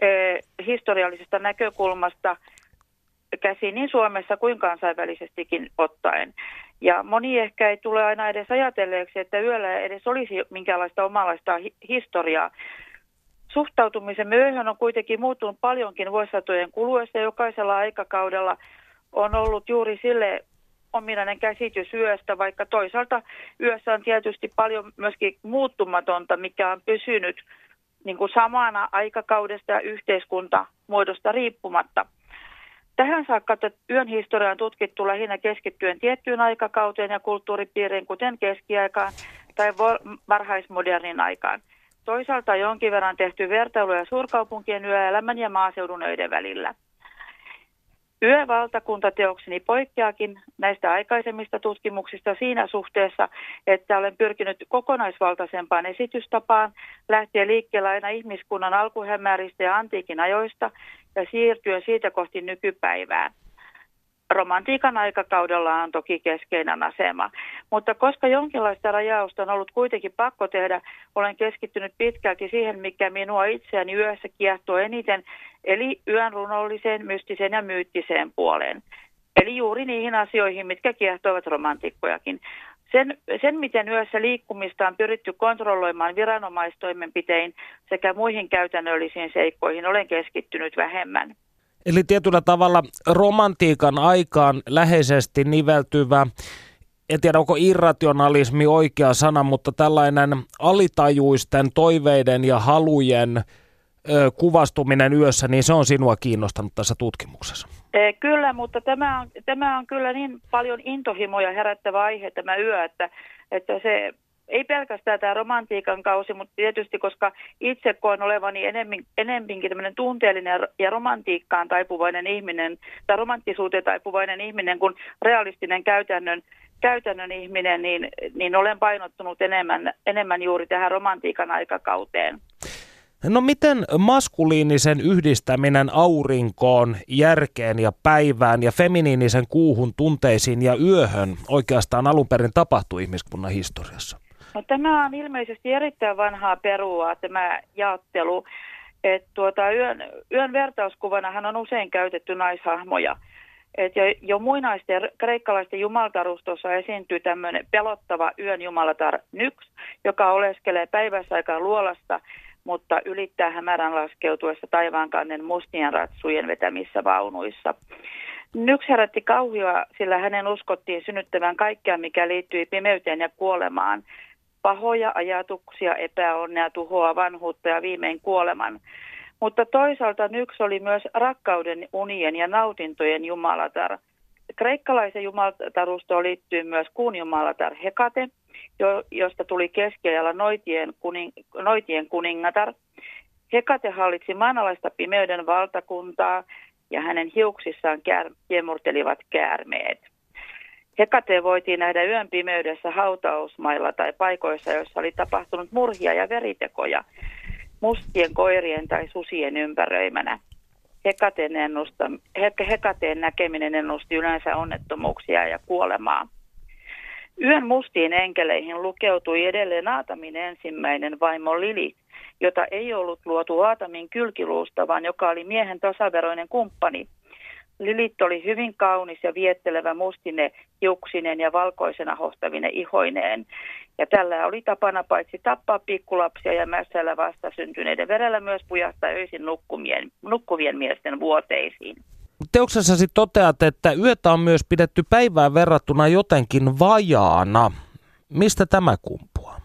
Speaker 5: eh, historiallisesta näkökulmasta käsin niin Suomessa kuin kansainvälisestikin ottaen. Ja moni ehkä ei tule aina edes ajatelleeksi, että yöllä edes olisi minkäänlaista omalaista historiaa. Suhtautumisen myöhään on kuitenkin muuttunut paljonkin vuosisatojen kuluessa. Jokaisella aikakaudella on ollut juuri sille ominainen käsitys yöstä, vaikka toisaalta yössä on tietysti paljon myöskin muuttumatonta, mikä on pysynyt niin kuin samana aikakaudesta ja yhteiskunta muodosta riippumatta. Tähän saakka yön historia on tutkittu lähinnä keskittyen tiettyyn aikakauteen ja kulttuuripiiriin, kuten keskiaikaan tai varhaismodernin aikaan. Toisaalta jonkin verran tehty vertailuja suurkaupunkien yöelämän ja maaseudun öiden välillä. Yövaltakuntateokseni poikkeakin näistä aikaisemmista tutkimuksista siinä suhteessa, että olen pyrkinyt kokonaisvaltaisempaan esitystapaan lähteä liikkeelle aina ihmiskunnan alkuhämäristä ja antiikin ajoista ja siirtyä siitä kohti nykypäivää romantiikan aikakaudella on toki keskeinen asema. Mutta koska jonkinlaista rajausta on ollut kuitenkin pakko tehdä, olen keskittynyt pitkälti siihen, mikä minua itseäni yössä kiehtoo eniten, eli yön runolliseen, mystiseen ja myyttiseen puoleen. Eli juuri niihin asioihin, mitkä kiehtovat romantikkojakin. Sen, sen, miten yössä liikkumista on pyritty kontrolloimaan viranomaistoimenpitein sekä muihin käytännöllisiin seikkoihin, olen keskittynyt vähemmän.
Speaker 4: Eli tietyllä tavalla romantiikan aikaan läheisesti niveltyvä, en tiedä onko irrationalismi oikea sana, mutta tällainen alitajuisten toiveiden ja halujen ö, kuvastuminen yössä, niin se on sinua kiinnostanut tässä tutkimuksessa.
Speaker 5: E, kyllä, mutta tämä on, tämä on kyllä niin paljon intohimoja herättävä aihe tämä yö, että, että se ei pelkästään tämä romantiikan kausi, mutta tietysti koska itse koen olevani enemmän, enemmänkin tämmöinen tunteellinen ja romantiikkaan taipuvainen ihminen, tai romanttisuuteen taipuvainen ihminen kuin realistinen käytännön, käytännön ihminen, niin, niin olen painottunut enemmän, enemmän juuri tähän romantiikan aikakauteen.
Speaker 4: No miten maskuliinisen yhdistäminen aurinkoon, järkeen ja päivään ja feminiinisen kuuhun, tunteisiin ja yöhön oikeastaan alun perin tapahtui ihmiskunnan historiassa?
Speaker 5: No, tämä on ilmeisesti erittäin vanhaa perua, tämä jaottelu. Et tuota, yön, yön vertauskuvanahan on usein käytetty naishahmoja. Et jo, jo muinaisten kreikkalaisten jumaltarustossa esiintyy tämmöinen pelottava yön jumalatar Nyx, joka oleskelee päiväsaikaan luolasta, mutta ylittää hämärän laskeutuessa taivaankannen mustien ratsujen vetämissä vaunuissa. Nyks herätti kauhua, sillä hänen uskottiin synnyttävän kaikkea, mikä liittyi pimeyteen ja kuolemaan – pahoja ajatuksia, epäonnea, tuhoa, vanhuutta ja viimein kuoleman. Mutta toisaalta yksi oli myös rakkauden, unien ja nautintojen jumalatar. Kreikkalaisen jumalatarustoon liittyy myös kuun jumalatar Hekate, jo, josta tuli keskiajalla noitien, kuning, noitien kuningatar. Hekate hallitsi maanalaista pimeyden valtakuntaa ja hänen hiuksissaan kär, kiemurtelivat käärmeet. Hekate voitiin nähdä yön pimeydessä hautausmailla tai paikoissa, joissa oli tapahtunut murhia ja veritekoja mustien koirien tai susien ympäröimänä. Hekateen, ennusta, Hekateen näkeminen ennusti yleensä onnettomuuksia ja kuolemaa. Yön mustiin enkeleihin lukeutui edelleen Aatamin ensimmäinen vaimo Lili, jota ei ollut luotu Aatamin kylkiluusta, vaan joka oli miehen tasaveroinen kumppani – Lilit oli hyvin kaunis ja viettelevä mustine hiuksinen ja valkoisena hohtavine ihoineen. Ja tällä oli tapana paitsi tappaa pikkulapsia ja mässäillä vastasyntyneiden verellä myös pujahtaa öisin nukkumien, nukkuvien miesten vuoteisiin.
Speaker 4: Teoksessasi toteat, että yötä on myös pidetty päivään verrattuna jotenkin vajaana. Mistä tämä kumpuaa?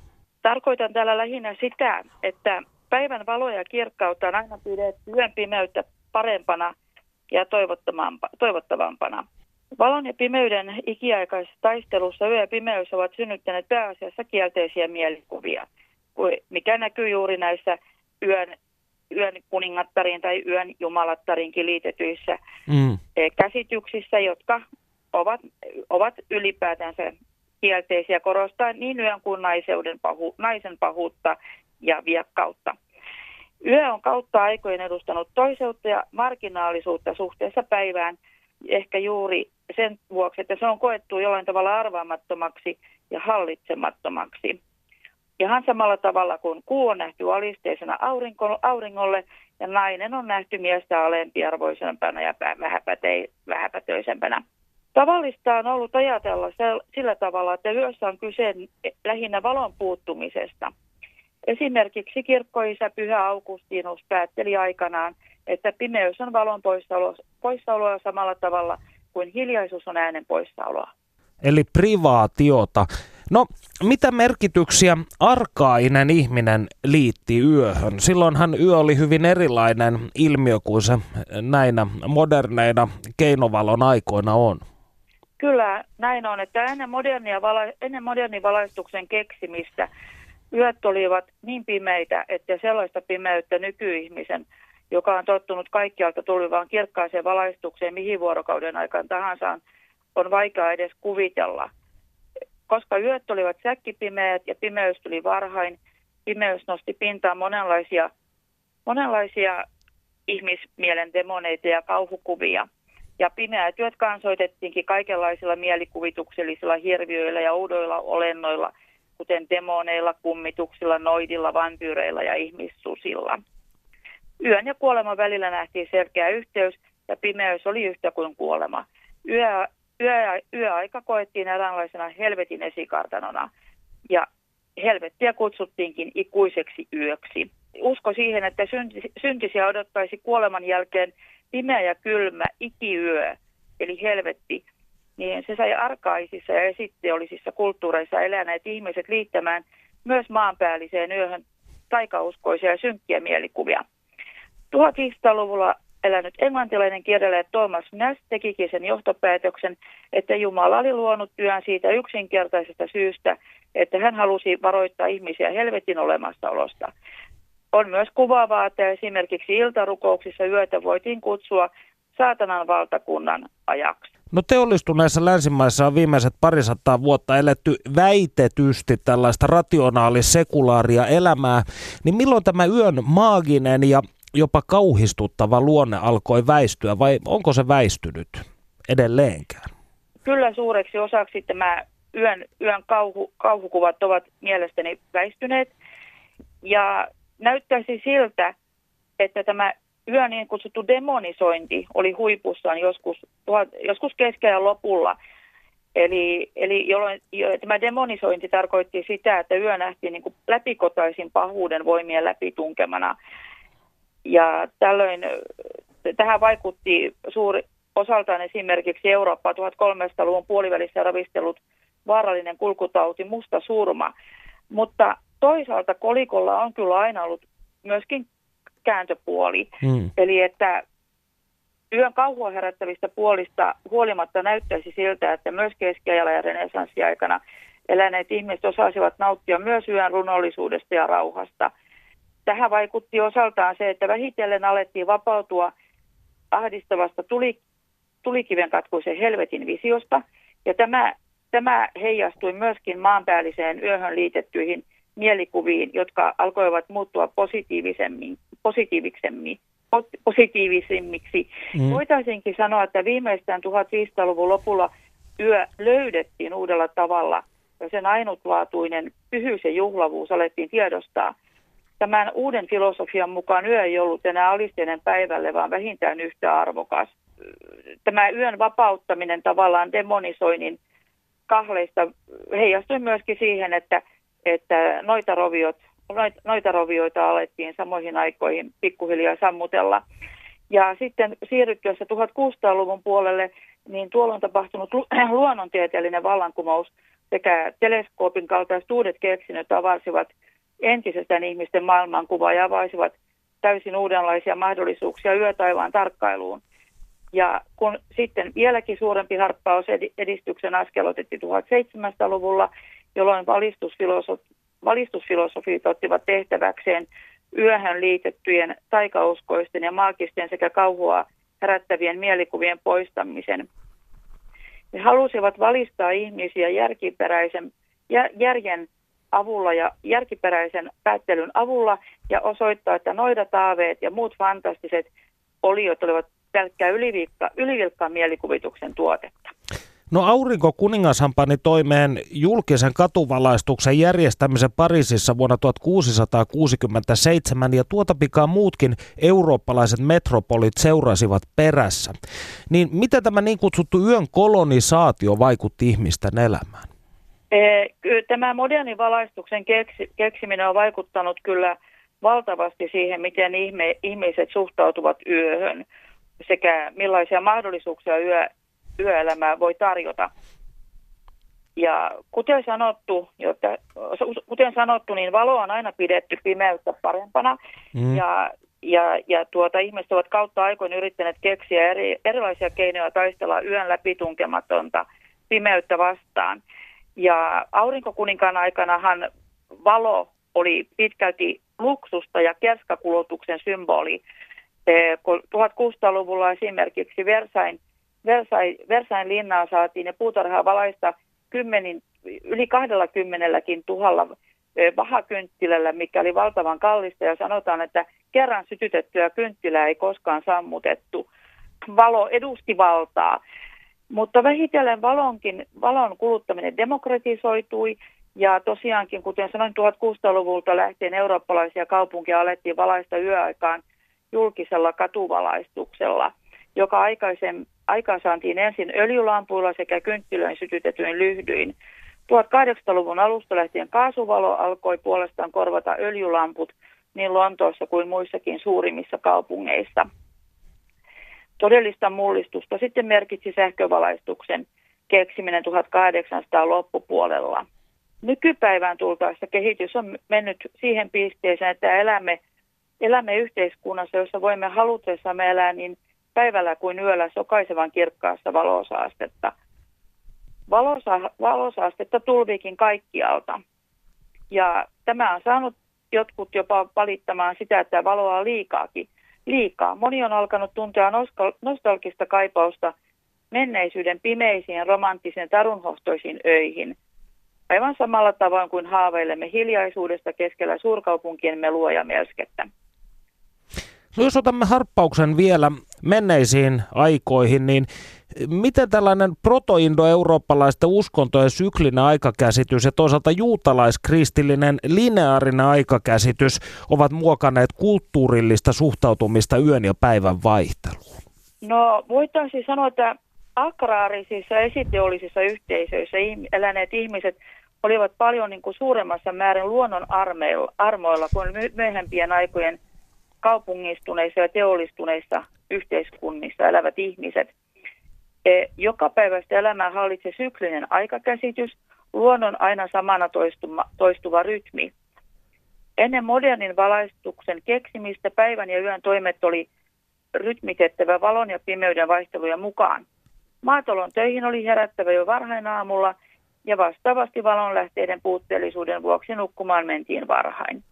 Speaker 5: Tarkoitan tällä lähinnä sitä, että päivän valoja ja kirkkautta on aina pidetty yön pimeyttä parempana ja toivottavampana. Valon ja pimeyden ikiaikaisessa taistelussa yö ja pimeys ovat synnyttäneet pääasiassa kielteisiä mielikuvia, mikä näkyy juuri näissä yön, yön kuningattariin tai yön jumalattarinkin liitetyissä mm. Eh, käsityksissä, jotka ovat, ovat ylipäätänsä kielteisiä korostaa niin yön kuin naiseuden pahu, naisen pahuutta ja viekkautta. Yö on kautta aikojen edustanut toiseutta ja marginaalisuutta suhteessa päivään, ehkä juuri sen vuoksi, että se on koettu jollain tavalla arvaamattomaksi ja hallitsemattomaksi. Ihan samalla tavalla kuin kuu on nähty alisteisena auringolle ja nainen on nähty miestä alempiarvoisempana ja vähäpätöisempänä. Tavallista on ollut ajatella sillä tavalla, että yössä on kyse lähinnä valon puuttumisesta. Esimerkiksi kirkkoisä Pyhä Augustinus päätteli aikanaan, että pimeys on valon poissaoloa, poissaoloa samalla tavalla kuin hiljaisuus on äänen poissaoloa.
Speaker 4: Eli privaatiota. No, mitä merkityksiä arkainen ihminen liitti yöhön? Silloinhan yö oli hyvin erilainen ilmiö kuin se näinä moderneina keinovalon aikoina on.
Speaker 5: Kyllä, näin on, että ennen, modernia ennen modernin valaistuksen keksimistä yöt olivat niin pimeitä, että sellaista pimeyttä nykyihmisen, joka on tottunut kaikkialta tulivaan kirkkaaseen valaistukseen mihin vuorokauden aikaan tahansa, on, vaikea edes kuvitella. Koska yöt olivat säkkipimeät ja pimeys tuli varhain, pimeys nosti pintaan monenlaisia, monenlaisia ihmismielen demoneita ja kauhukuvia – ja pimeät työt kansoitettiinkin kaikenlaisilla mielikuvituksellisilla hirviöillä ja oudoilla olennoilla, kuten demoneilla, kummituksilla, noidilla, vampyyreillä ja ihmissusilla. Yön ja kuoleman välillä nähtiin selkeä yhteys ja pimeys oli yhtä kuin kuolema. Yö, yö, yöaika koettiin eräänlaisena helvetin esikartanona ja helvettiä kutsuttiinkin ikuiseksi yöksi. Usko siihen, että syntisiä odottaisi kuoleman jälkeen pimeä ja kylmä ikiyö, eli helvetti, niin se sai arkaisissa ja esitteollisissa kulttuureissa eläneet ihmiset liittämään myös maanpäälliseen yöhön taikauskoisia ja synkkiä mielikuvia. 1500-luvulla elänyt englantilainen kirjailija Thomas Nash tekikin sen johtopäätöksen, että Jumala oli luonut työn siitä yksinkertaisesta syystä, että hän halusi varoittaa ihmisiä helvetin olemassaolosta. On myös kuvaavaa, että esimerkiksi iltarukouksissa yötä voitiin kutsua saatanan valtakunnan ajaksi.
Speaker 4: No teollistuneissa länsimaissa on viimeiset parisataa vuotta eletty väitetysti tällaista rationaalis-sekulaaria elämää, niin milloin tämä yön maaginen ja jopa kauhistuttava luonne alkoi väistyä vai onko se väistynyt edelleenkään?
Speaker 5: Kyllä suureksi osaksi tämä yön, yön kauhu, kauhukuvat ovat mielestäni väistyneet. Ja näyttäisi siltä, että tämä yön niin kutsuttu demonisointi oli huipussaan joskus, joskus keskellä lopulla. Eli, eli jolloin tämä demonisointi tarkoitti sitä, että yö nähtiin niin kuin läpikotaisin pahuuden voimien läpitunkemana. Ja tällöin tähän vaikutti suuri osaltaan esimerkiksi Eurooppa 1300-luvun puolivälissä ravistellut vaarallinen kulkutauti musta surma. Mutta toisaalta kolikolla on kyllä aina ollut myöskin kääntöpuoli. Mm. Eli että yön kauhua herättävistä puolista huolimatta näyttäisi siltä, että myös keskiajalla ja renessanssiaikana eläneet ihmiset osasivat nauttia myös yön runollisuudesta ja rauhasta. Tähän vaikutti osaltaan se, että vähitellen alettiin vapautua ahdistavasta tuli, tulikiven katkuisen helvetin visiosta. Ja tämä, tämä heijastui myöskin maanpäälliseen yöhön liitettyihin mielikuviin, jotka alkoivat muuttua positiivisemmin, positiivisemmin, positiivisemmiksi. Mm. Voitaisinkin sanoa, että viimeistään 1500-luvun lopulla yö löydettiin uudella tavalla ja sen ainutlaatuinen pyhyys ja juhlavuus alettiin tiedostaa. Tämän uuden filosofian mukaan yö ei ollut enää alisteinen päivälle, vaan vähintään yhtä arvokas. Tämä yön vapauttaminen tavallaan demonisoinnin kahleista heijastui myöskin siihen, että että noita, roviot, noita rovioita alettiin samoihin aikoihin pikkuhiljaa sammutella. Ja sitten siirryttyessä 1600-luvun puolelle, niin tuolloin tapahtunut luonnontieteellinen vallankumous sekä teleskoopin kaltaiset uudet keksinnöt avarsivat entisestään ihmisten maailmankuvaa ja avaisivat täysin uudenlaisia mahdollisuuksia yötaivaan tarkkailuun. Ja kun sitten vieläkin suurempi harppaus edistyksen askel otettiin 1700-luvulla, jolloin valistusfilosof- valistusfilosofit ottivat tehtäväkseen yöhön liitettyjen taikauskoisten ja maagisten sekä kauhua herättävien mielikuvien poistamisen. He halusivat valistaa ihmisiä järkiperäisen, järjen avulla ja järkiperäisen päättelyn avulla ja osoittaa, että noidataaveet ja muut fantastiset oliot olivat pelkkää ylivilkka, ylivilkkaan mielikuvituksen tuotetta.
Speaker 4: No aurinko kuningashan pani toimeen julkisen katuvalaistuksen järjestämisen Pariisissa vuonna 1667 ja tuota pikaa muutkin eurooppalaiset metropolit seurasivat perässä. Niin miten tämä niin kutsuttu yön kolonisaatio vaikutti ihmisten elämään?
Speaker 5: E, tämä modernin valaistuksen keksi, keksiminen on vaikuttanut kyllä valtavasti siihen, miten ihme, ihmiset suhtautuvat yöhön sekä millaisia mahdollisuuksia yö, yöelämää voi tarjota. Ja kuten sanottu, jotta, kuten sanottu, niin valo on aina pidetty pimeyttä parempana. Mm. Ja, ja, ja tuota, ihmiset ovat kautta aikoin yrittäneet keksiä eri, erilaisia keinoja taistella yön läpitunkematonta pimeyttä vastaan. Ja aurinkokuninkaan aikanahan valo oli pitkälti luksusta ja kerskakulutuksen symboli. 1600-luvulla eh, esimerkiksi Versain, Versain, linnaa saatiin ja puutarhaa valaista kymmenin, yli kahdella kymmenelläkin tuhalla vahakynttilällä, mikä oli valtavan kallista ja sanotaan, että kerran sytytettyä kynttilää ei koskaan sammutettu. Valo edusti valtaa. Mutta vähitellen valonkin, valon kuluttaminen demokratisoitui ja tosiaankin, kuten sanoin, 1600-luvulta lähtien eurooppalaisia kaupunkia alettiin valaista yöaikaan julkisella katuvalaistuksella, joka aikaisen, aikaansaantiin ensin öljylampuilla sekä kynttilöin sytytetyin lyhdyin. 1800-luvun alusta lähtien kaasuvalo alkoi puolestaan korvata öljylamput niin Lontoossa kuin muissakin suurimmissa kaupungeissa. Todellista mullistusta sitten merkitsi sähkövalaistuksen keksiminen 1800 loppupuolella. Nykypäivään tultaessa kehitys on mennyt siihen pisteeseen, että elämme, elämme yhteiskunnassa, jossa voimme halutessamme elää niin päivällä kuin yöllä sokaisevan kirkkaassa valosaastetta. Valosa, valosaastetta tulviikin kaikkialta. Ja tämä on saanut jotkut jopa valittamaan sitä, että valoa on liikaakin liikaa. Moni on alkanut tuntea nostalgista kaipausta menneisyyden pimeisiin romanttisiin tarunhohtoisiin öihin. Aivan samalla tavoin kuin haaveilemme hiljaisuudesta keskellä suurkaupunkien melua ja melskettä.
Speaker 4: No jos otamme harppauksen vielä menneisiin aikoihin, niin miten tällainen protoindoeurooppalaisten uskontojen syklinen aikakäsitys ja toisaalta juutalaiskristillinen lineaarinen aikakäsitys ovat muokanneet kulttuurillista suhtautumista yön ja päivän vaihteluun?
Speaker 5: No voitaisiin sanoa, että agraarisissa esiteollisissa yhteisöissä eläneet ihmiset olivat paljon niin kuin suuremmassa määrin luonnon armoilla kuin myöhempien aikojen kaupungistuneissa ja teollistuneissa yhteiskunnissa elävät ihmiset. E, joka päivästä elämää hallitsi syklinen aikakäsitys, luonnon aina samana toistuma, toistuva rytmi. Ennen modernin valaistuksen keksimistä päivän ja yön toimet oli rytmitettävä valon ja pimeyden vaihteluja mukaan. Maatalon töihin oli herättävä jo varhain aamulla ja vastaavasti valonlähteiden puutteellisuuden vuoksi nukkumaan mentiin varhain.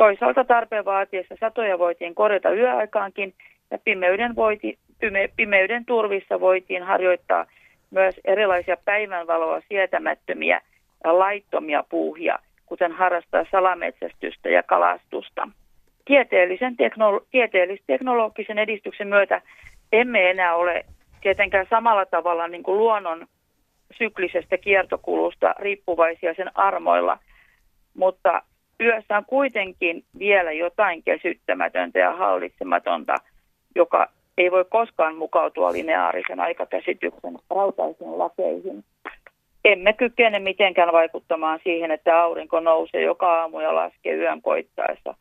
Speaker 5: Toisaalta tarpeen vaatiessa satoja voitiin korjata yöaikaankin ja pimeyden, voiti, pime, pimeyden turvissa voitiin harjoittaa myös erilaisia päivänvaloa sietämättömiä ja laittomia puuhia, kuten harrastaa salametsästystä ja kalastusta. Tieteellisen teknolo- tieteellis-teknologisen edistyksen myötä emme enää ole tietenkään samalla tavalla niin kuin luonnon syklisestä kiertokulusta riippuvaisia sen armoilla, mutta yössä on kuitenkin vielä jotain kesyttämätöntä ja hallitsematonta, joka ei voi koskaan mukautua lineaarisen aikakäsityksen rautaisiin lakeihin. Emme kykene mitenkään vaikuttamaan siihen, että aurinko nousee joka aamu ja laskee yön koittaessa.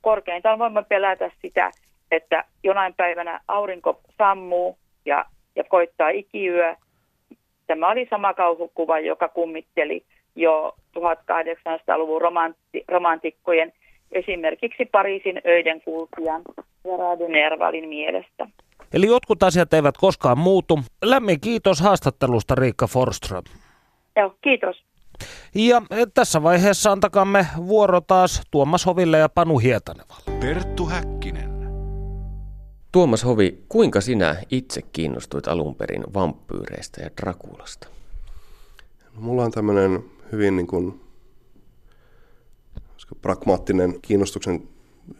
Speaker 5: Korkeintaan voimme pelätä sitä, että jonain päivänä aurinko sammuu ja, ja koittaa ikiyö. Tämä oli sama kauhukuva, joka kummitteli jo 1800-luvun romantti, romantikkojen esimerkiksi Pariisin öiden kulkijan ja Radenervalin mielestä.
Speaker 4: Eli jotkut asiat eivät koskaan muutu. Lämmin kiitos haastattelusta Riikka Forström.
Speaker 5: Joo, kiitos.
Speaker 4: Ja tässä vaiheessa antakamme vuoro taas Tuomas Hoville ja Panu Hietanevalle.
Speaker 1: Perttu Häkkinen.
Speaker 2: Tuomas Hovi, kuinka sinä itse kiinnostuit alun perin vampyyreistä ja Drakulasta?
Speaker 3: No, mulla on tämmöinen hyvin niin kuin pragmaattinen kiinnostuksen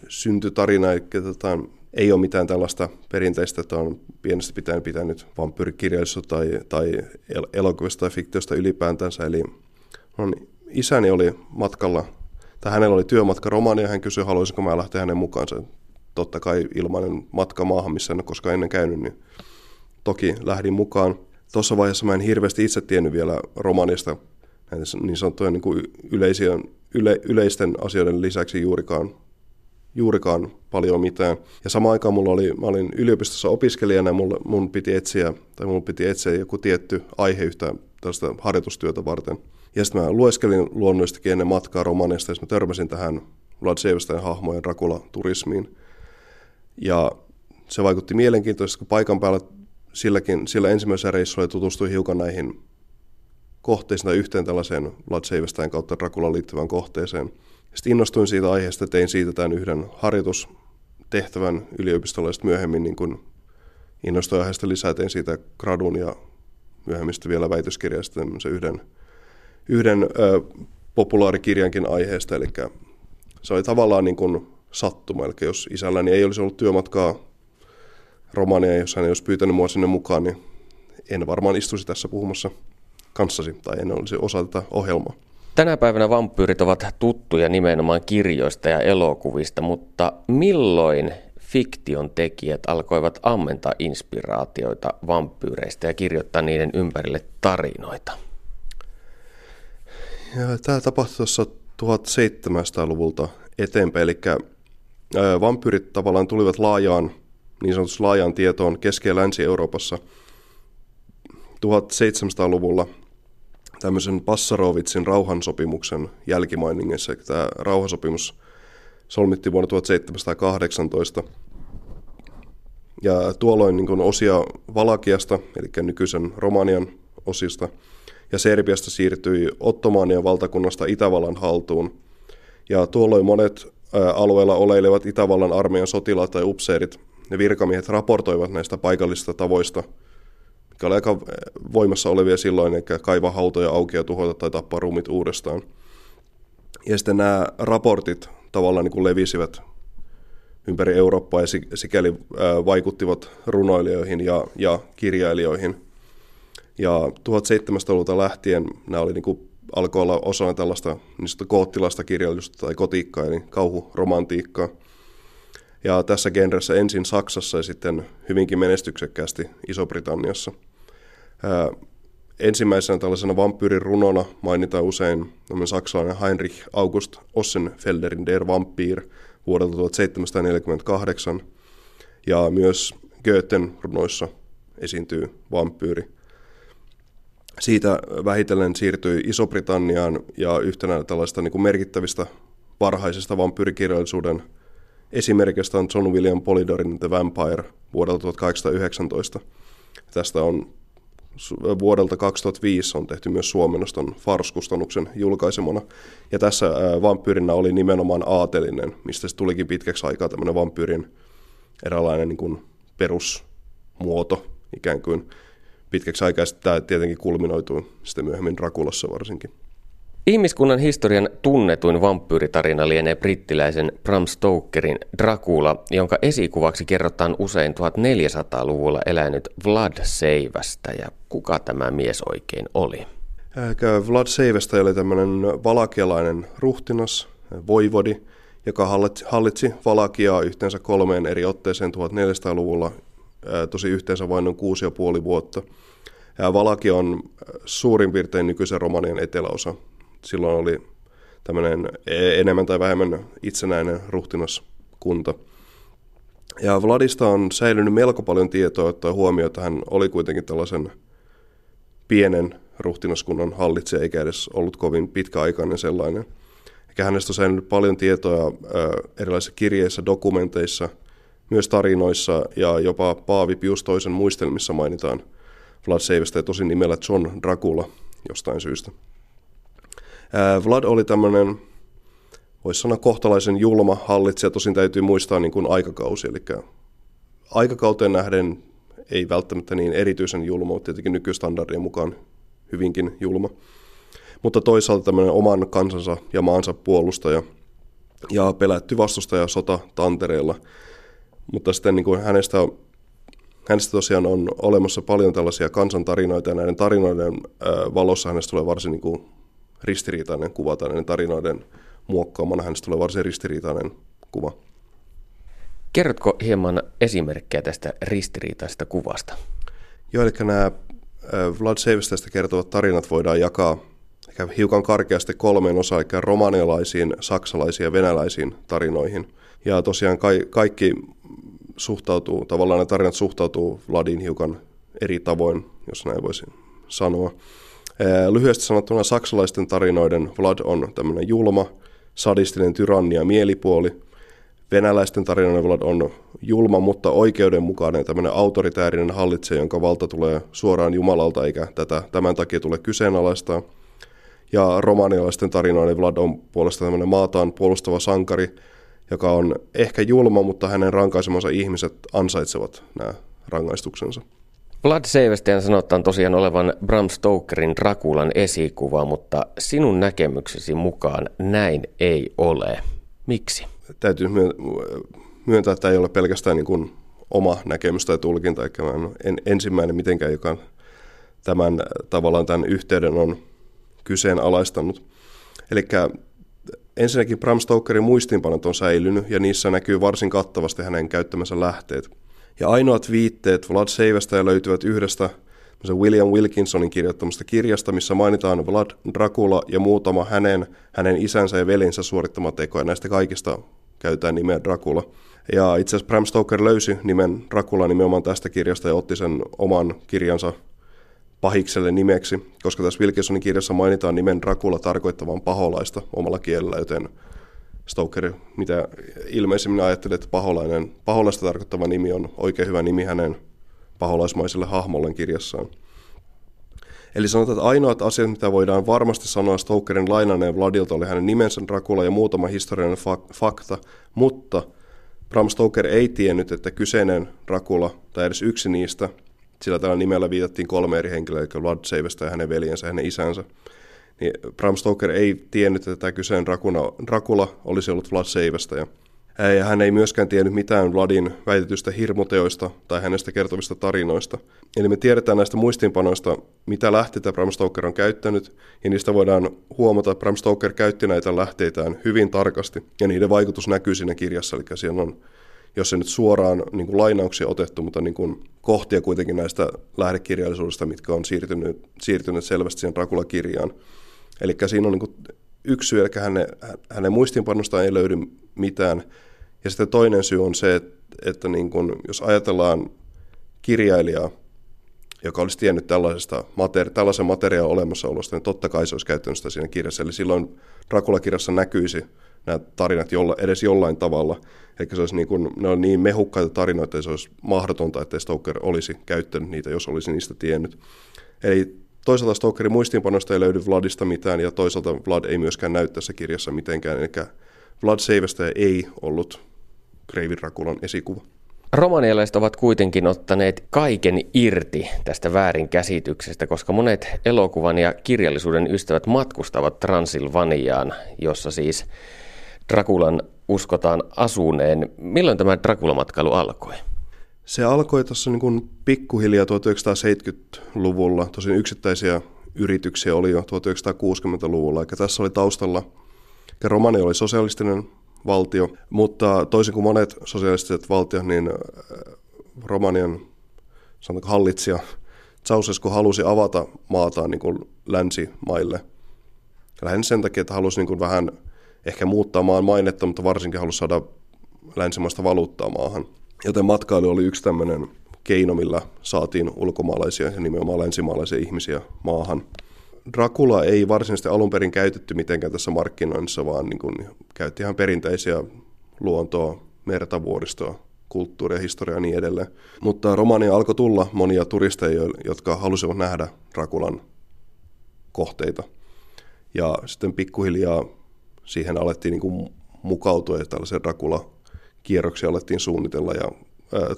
Speaker 3: syntytarina, eli tota, ei ole mitään tällaista perinteistä, että on pienestä pitäen pitänyt vampyyrikirjallisuutta tai, tai el- elokuvista tai fiktiosta ylipäätänsä. Eli on, isäni oli matkalla, tai hänellä oli työmatka Romania, hän kysyi, haluaisinko mä lähteä hänen mukaansa. Totta kai ilmainen matka maahan, missä en ole koskaan ennen käynyt, niin toki lähdin mukaan. Tuossa vaiheessa mä en hirveästi itse tiennyt vielä Romaniasta niin sanottuja niin kuin yleisiä, yle, yleisten asioiden lisäksi juurikaan juurikaan paljon mitään. Ja samaan aikaan mulla oli, mä olin yliopistossa opiskelijana ja mulla, mun piti etsiä, tai mun piti etsiä joku tietty aihe yhtä tällaista harjoitustyötä varten. Ja sitten mä lueskelin luonnollisestikin ennen matkaa romaneista, ja mä törmäsin tähän Vlad Sevestajan hahmojen Rakula-turismiin. Ja se vaikutti mielenkiintoisesti, kun paikan päällä silläkin, sillä ensimmäisellä reissulla tutustui hiukan näihin kohteisiin tai yhteen tällaiseen Vlad Sevestajan kautta Rakulaan liittyvään kohteeseen – sitten innostuin siitä aiheesta, tein siitä tämän yhden harjoitustehtävän yliopistolla ja myöhemmin niin kun innostuin aiheesta lisää, tein siitä gradun ja myöhemmin sitten vielä väitöskirjasta yhden, yhden ö, populaarikirjankin aiheesta, eli se oli tavallaan niin kuin sattuma, eli jos isälläni ei olisi ollut työmatkaa Romania, jos hän ei olisi pyytänyt mua sinne mukaan, niin en varmaan istuisi tässä puhumassa kanssasi, tai en olisi osa tätä ohjelmaa.
Speaker 2: Tänä päivänä vampyyrit ovat tuttuja nimenomaan kirjoista ja elokuvista, mutta milloin fiktion tekijät alkoivat ammentaa inspiraatioita vampyyreistä ja kirjoittaa niiden ympärille tarinoita?
Speaker 3: Ja tämä tapahtui tuossa 1700-luvulta eteenpäin, eli vampyyrit tavallaan tulivat laajaan, niin sanotusti laajaan tietoon Keski- ja Länsi-Euroopassa 1700-luvulla – tämmöisen Passarovitsin rauhansopimuksen jälkimainingissa. Tämä rauhansopimus solmittiin vuonna 1718. Ja tuolloin niin osia Valakiasta, eli nykyisen Romanian osista, ja Serbiasta siirtyi Ottomaanian valtakunnasta Itävallan haltuun. Ja tuolloin monet alueella oleilevat Itävallan armeijan sotilaat tai upseerit ja virkamiehet raportoivat näistä paikallisista tavoista – jotka oli aika voimassa olevia silloin, eli kaivaa hautoja auki ja tuhota tai tappaa rumit uudestaan. Ja sitten nämä raportit tavallaan niin kuin levisivät ympäri Eurooppaa ja sikäli vaikuttivat runoilijoihin ja, ja kirjailijoihin. Ja 1700-luvulta lähtien nämä oli niin kuin, alkoi olla osana tällaista niin koottilaista kirjallisuutta tai kotiikkaa, eli kauhuromantiikkaa. Ja tässä genressä ensin Saksassa ja sitten hyvinkin menestyksekkäästi Iso-Britanniassa – ensimmäisenä tällaisena vampyyrin runona mainitaan usein saksalainen Heinrich August Ossenfelderin Der Vampyr vuodelta 1748. Ja myös Goethen runoissa esiintyy vampyyri. Siitä vähitellen siirtyi Iso-Britanniaan ja yhtenä tällaista niin kuin merkittävistä varhaisesta vampyyrikirjallisuuden esimerkistä on John William Polydorin The Vampire vuodelta 1819. Tästä on vuodelta 2005 on tehty myös suomennoston Fars-kustannuksen julkaisemana. Ja tässä vampyyrinä oli nimenomaan aatelinen, mistä se tulikin pitkäksi aikaa tämmöinen vampyyrin eräänlainen niin kuin perusmuoto ikään kuin. Pitkäksi aikaa tämä tietenkin kulminoitui sitten myöhemmin Rakulassa varsinkin.
Speaker 2: Ihmiskunnan historian tunnetuin vampyyritarina lienee brittiläisen Bram Stokerin Dracula, jonka esikuvaksi kerrotaan usein 1400-luvulla elänyt Vlad Seivästä. Ja kuka tämä mies oikein oli?
Speaker 3: Vlad Seivästä oli tämmöinen valakialainen ruhtinas, voivodi, joka hallitsi Valakiaa yhteensä kolmeen eri otteeseen 1400-luvulla, tosi yhteensä vain noin kuusi ja puoli vuotta. Valakia on suurin piirtein nykyisen Romanian eteläosa silloin oli tämmöinen e- enemmän tai vähemmän itsenäinen ruhtinaskunta. Ja Vladista on säilynyt melko paljon tietoa, että huomioon, että hän oli kuitenkin tällaisen pienen ruhtinaskunnan hallitsija, eikä edes ollut kovin pitkäaikainen sellainen. Eikä hänestä on säilynyt paljon tietoa erilaisissa kirjeissä, dokumenteissa, myös tarinoissa ja jopa Paavi Pius toisen muistelmissa mainitaan Vlad Seivestä ja tosin nimellä John Dracula jostain syystä. Vlad oli tämmöinen, voisi sanoa kohtalaisen julma hallitsija, tosin täytyy muistaa niin kuin aikakausi, eli aikakauteen nähden ei välttämättä niin erityisen julma, mutta tietenkin nykystandardien mukaan hyvinkin julma. Mutta toisaalta tämmöinen oman kansansa ja maansa puolustaja. ja pelätty vastustaja sota tantereella. Mutta sitten niin kuin hänestä, hänestä tosiaan on olemassa paljon tällaisia kansantarinoita ja näiden tarinoiden valossa hänestä tulee varsin niin kuin ristiriitainen kuva tai näiden tarinoiden muokkaamana hänestä tulee varsin ristiriitainen kuva.
Speaker 2: Kerrotko hieman esimerkkejä tästä ristiriitaisesta kuvasta?
Speaker 3: Joo, eli nämä Vlad Seivesteistä kertovat tarinat voidaan jakaa ehkä hiukan karkeasti kolmeen osaan, eli romanialaisiin, saksalaisiin ja venäläisiin tarinoihin. Ja tosiaan ka- kaikki suhtautuu, tavallaan ne tarinat suhtautuu Vladin hiukan eri tavoin, jos näin voisi sanoa. Lyhyesti sanottuna saksalaisten tarinoiden Vlad on tämmöinen julma, sadistinen tyrannia mielipuoli. Venäläisten tarinoiden Vlad on julma, mutta oikeudenmukainen, tämmöinen autoritäärinen hallitsija, jonka valta tulee suoraan Jumalalta, eikä tätä tämän takia tule kyseenalaistaa. Ja romanialaisten tarinoiden Vlad on puolestaan tämmöinen maataan puolustava sankari, joka on ehkä julma, mutta hänen rankaisemansa ihmiset ansaitsevat nämä rangaistuksensa.
Speaker 2: Blood Savestian sanotaan tosiaan olevan Bram Stokerin Drakulan esikuva, mutta sinun näkemyksesi mukaan näin ei ole. Miksi?
Speaker 3: Täytyy myöntää, että ei ole pelkästään niin kuin oma näkemys tai tulkinta, eikä en ensimmäinen mitenkään, joka tämän tavallaan tämän yhteyden on kyseenalaistanut. Eli ensinnäkin Bram Stokerin muistiinpanot on säilynyt ja niissä näkyy varsin kattavasti hänen käyttämänsä lähteet. Ja ainoat viitteet Vlad Seivästä löytyvät yhdestä William Wilkinsonin kirjoittamasta kirjasta, missä mainitaan Vlad Dracula ja muutama hänen, hänen isänsä ja velinsä suorittama teko, ja näistä kaikista käytetään nimeä Dracula. Ja itse asiassa Bram Stoker löysi nimen Dracula nimenomaan tästä kirjasta ja otti sen oman kirjansa pahikselle nimeksi, koska tässä Wilkinsonin kirjassa mainitaan nimen Dracula tarkoittavan paholaista omalla kielellä, joten Stoker, mitä ilmeisimmin ajattelee, että paholainen, paholaista tarkoittava nimi on oikein hyvä nimi hänen paholaismaiselle hahmolle kirjassaan. Eli sanotaan, että ainoat asiat, mitä voidaan varmasti sanoa Stokerin lainaneen Vladilta, oli hänen nimensä Dracula ja muutama historiallinen fak- fakta, mutta Bram Stoker ei tiennyt, että kyseinen Dracula, tai edes yksi niistä, sillä tällä nimellä viitattiin kolme eri henkilöä, eli Vlad Seivesta ja hänen veljensä ja hänen isänsä, niin Bram Stoker ei tiennyt, että tämä kyseinen Dracula, Dracula olisi ollut Vlad Seivästä. Ja ja hän ei myöskään tiennyt mitään Vladin väitetystä hirmuteoista tai hänestä kertovista tarinoista. Eli me tiedetään näistä muistiinpanoista, mitä lähteitä Bram Stoker on käyttänyt, ja niistä voidaan huomata, että Bram Stoker käytti näitä lähteitään hyvin tarkasti, ja niiden vaikutus näkyy siinä kirjassa, eli siellä on, jos se nyt suoraan niin kuin lainauksia otettu, mutta niin kuin kohtia kuitenkin näistä lähdekirjallisuudesta, mitkä on siirtynyt, siirtynyt selvästi siihen Dracula-kirjaan. Eli siinä on niin kuin yksi syy, eli hänen, hänen muistiinpanosta ei löydy mitään. Ja sitten toinen syy on se, että, että niin kun, jos ajatellaan kirjailijaa, joka olisi tiennyt tällaisesta materi- tällaisen materiaan olemassaolosta, niin totta kai se olisi käyttänyt sitä siinä kirjassa. Eli silloin Dracula-kirjassa näkyisi nämä tarinat jolla, edes jollain tavalla. Eli se olisi niin kuin, ne on niin mehukkaita tarinoita, että se olisi mahdotonta, että Stoker olisi käyttänyt niitä, jos olisi niistä tiennyt. Eli toisaalta Stokerin muistiinpanosta ei löydy Vladista mitään, ja toisaalta Vlad ei myöskään näy tässä kirjassa mitenkään. Eli Vlad Seivästä ei ollut Kreivin Rakulan esikuva.
Speaker 2: Romanialaiset ovat kuitenkin ottaneet kaiken irti tästä väärinkäsityksestä, koska monet elokuvan ja kirjallisuuden ystävät matkustavat Transilvaniaan, jossa siis Drakulan uskotaan asuneen. Milloin tämä Dracula-matkailu alkoi?
Speaker 3: Se alkoi tuossa niin pikkuhiljaa 1970-luvulla. Tosin yksittäisiä yrityksiä oli jo 1960-luvulla, eikä tässä oli taustalla Romania oli sosialistinen valtio, mutta toisin kuin monet sosialistiset valtiot, niin äh, Romanian sanotaanko hallitsija Ceausescu halusi avata maataan niin kuin länsimaille. Lähinnä sen takia, että halusi niin kuin vähän ehkä muuttaa maan mainetta, mutta varsinkin halusi saada länsimaista valuuttaa maahan. Joten matkailu oli yksi tämmöinen keino, millä saatiin ulkomaalaisia ja nimenomaan länsimaalaisia ihmisiä maahan. Dracula ei varsinaisesti alun perin käytetty mitenkään tässä markkinoinnissa, vaan niin kuin käytti ihan perinteisiä luontoa, merta, vuoristoa, kulttuuria, historiaa ja niin edelleen. Mutta Romania alkoi tulla monia turisteja, jotka halusivat nähdä Draculan kohteita. Ja sitten pikkuhiljaa siihen alettiin niin kuin mukautua ja tällaisia Dracula-kierroksia alettiin suunnitella ja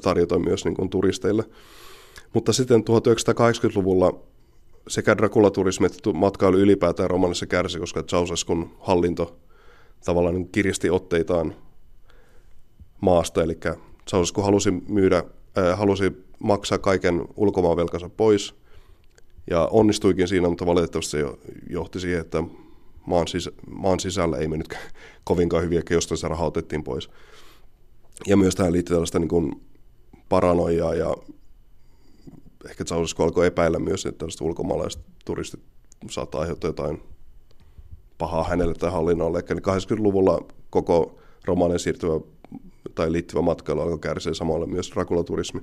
Speaker 3: tarjota myös niin kuin turisteille. Mutta sitten 1980-luvulla sekä Dracula-turismi että matkailu ylipäätään Romanissa kärsi, koska Ceausescun hallinto tavallaan niin kiristi otteitaan maasta, eli Ceausescu halusi myydä, halusi maksaa kaiken ulkomaanvelkansa pois, ja onnistuikin siinä, mutta valitettavasti se johti siihen, että maan, sisä, maan sisällä ei mennyt kovinkaan hyviä, jostain se raha otettiin pois. Ja myös tähän liittyy tällaista niin kuin paranoiaa ja ehkä Ceausescu alkoi epäillä myös, että tällaiset ulkomaalaiset turistit saattaa aiheuttaa jotain pahaa hänelle tai hallinnolle. Eli 80-luvulla koko romanen siirtyvä tai liittyvä matkailu alkoi kärsiä samalla myös rakulaturismi.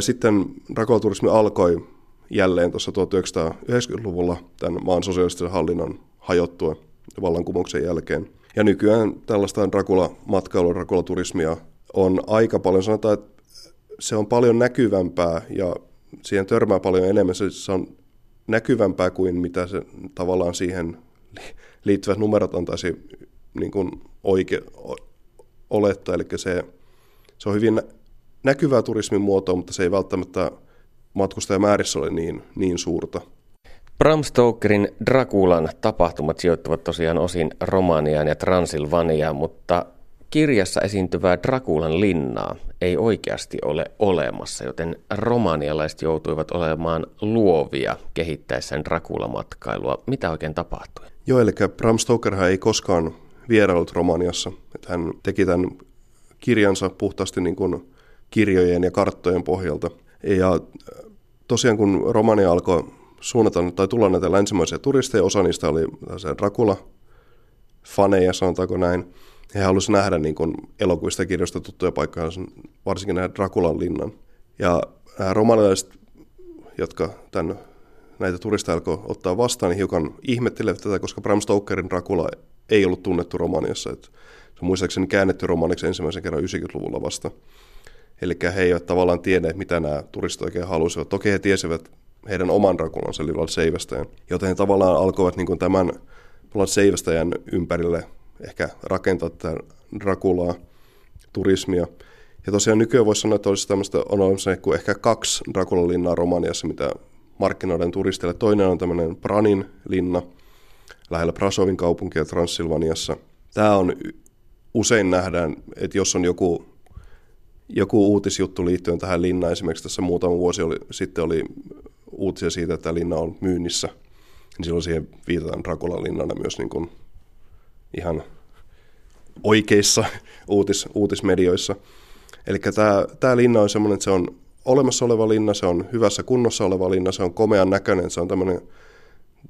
Speaker 3: Sitten rakulaturismi alkoi jälleen tuossa 1990-luvulla tämän maan sosiaalisten hallinnon hajottua vallankumouksen jälkeen. Ja nykyään tällaista Dracula-matkailua, Dracula-turismia on aika paljon, sanotaan, että se on paljon näkyvämpää ja siihen törmää paljon enemmän. Se on näkyvämpää kuin mitä se tavallaan siihen liittyvät numerot antaisi niin kuin oike, olettaa. Eli se, se on hyvin näkyvää turismin muotoa, mutta se ei välttämättä matkustajamäärissä ole niin, niin suurta.
Speaker 2: Bram Stokerin Drakulan tapahtumat sijoittuvat tosiaan osin Romaniaan ja Transilvaniaan, mutta kirjassa esiintyvää Drakulan linnaa ei oikeasti ole olemassa, joten romanialaiset joutuivat olemaan luovia kehittäessään Dracula-matkailua. Mitä oikein tapahtui?
Speaker 3: Joo, eli Bram Stokerhan ei koskaan vierailut Romaniassa. Että hän teki tämän kirjansa puhtaasti niin kuin kirjojen ja karttojen pohjalta. Ja tosiaan kun Romania alkoi suunnata tai tulla näitä länsimaisia turisteja, osa niistä oli Dracula-faneja, sanotaanko näin. He halusivat nähdä niin kuin elokuista kirjoista tuttuja paikkoja, varsinkin nähdä Draculan linnan. Ja nämä romanilaiset, jotka tämän, näitä turisteja alkoi ottaa vastaan, niin hiukan ihmettelevät tätä, koska Bram Stokerin Dracula ei ollut tunnettu Romaniassa. Että se on muistaakseni käännetty romaniksi ensimmäisen kerran 90-luvulla vasta. Eli he eivät tavallaan tienneet, mitä nämä turistit oikein halusivat. Toki he tiesivät heidän oman Drakulansa, eli Vlad Seivästäjän. Joten he tavallaan alkoivat niin tämän Vlad Seivästäjän ympärille ehkä rakentaa tätä Drakulaa, turismia. Ja tosiaan nykyään voisi sanoa, että olisi tämmöistä, on olemassa kuin ehkä kaksi Drakulan linnaa Romaniassa, mitä markkinoiden turisteille. Toinen on tämmöinen Pranin linna, lähellä Prasovin kaupunkia Transilvaniassa. Tämä on usein nähdään, että jos on joku joku uutisjuttu liittyen tähän linnaan. Esimerkiksi tässä muutama vuosi oli, sitten oli uutisia siitä, että linna on myynnissä. Niin silloin siihen viitataan Drakulan linnana myös niin kuin ihan oikeissa uutis, uutismedioissa. Eli tämä, tämä linna on semmoinen, että se on olemassa oleva linna, se on hyvässä kunnossa oleva linna, se on komean näköinen, se on tämmöinen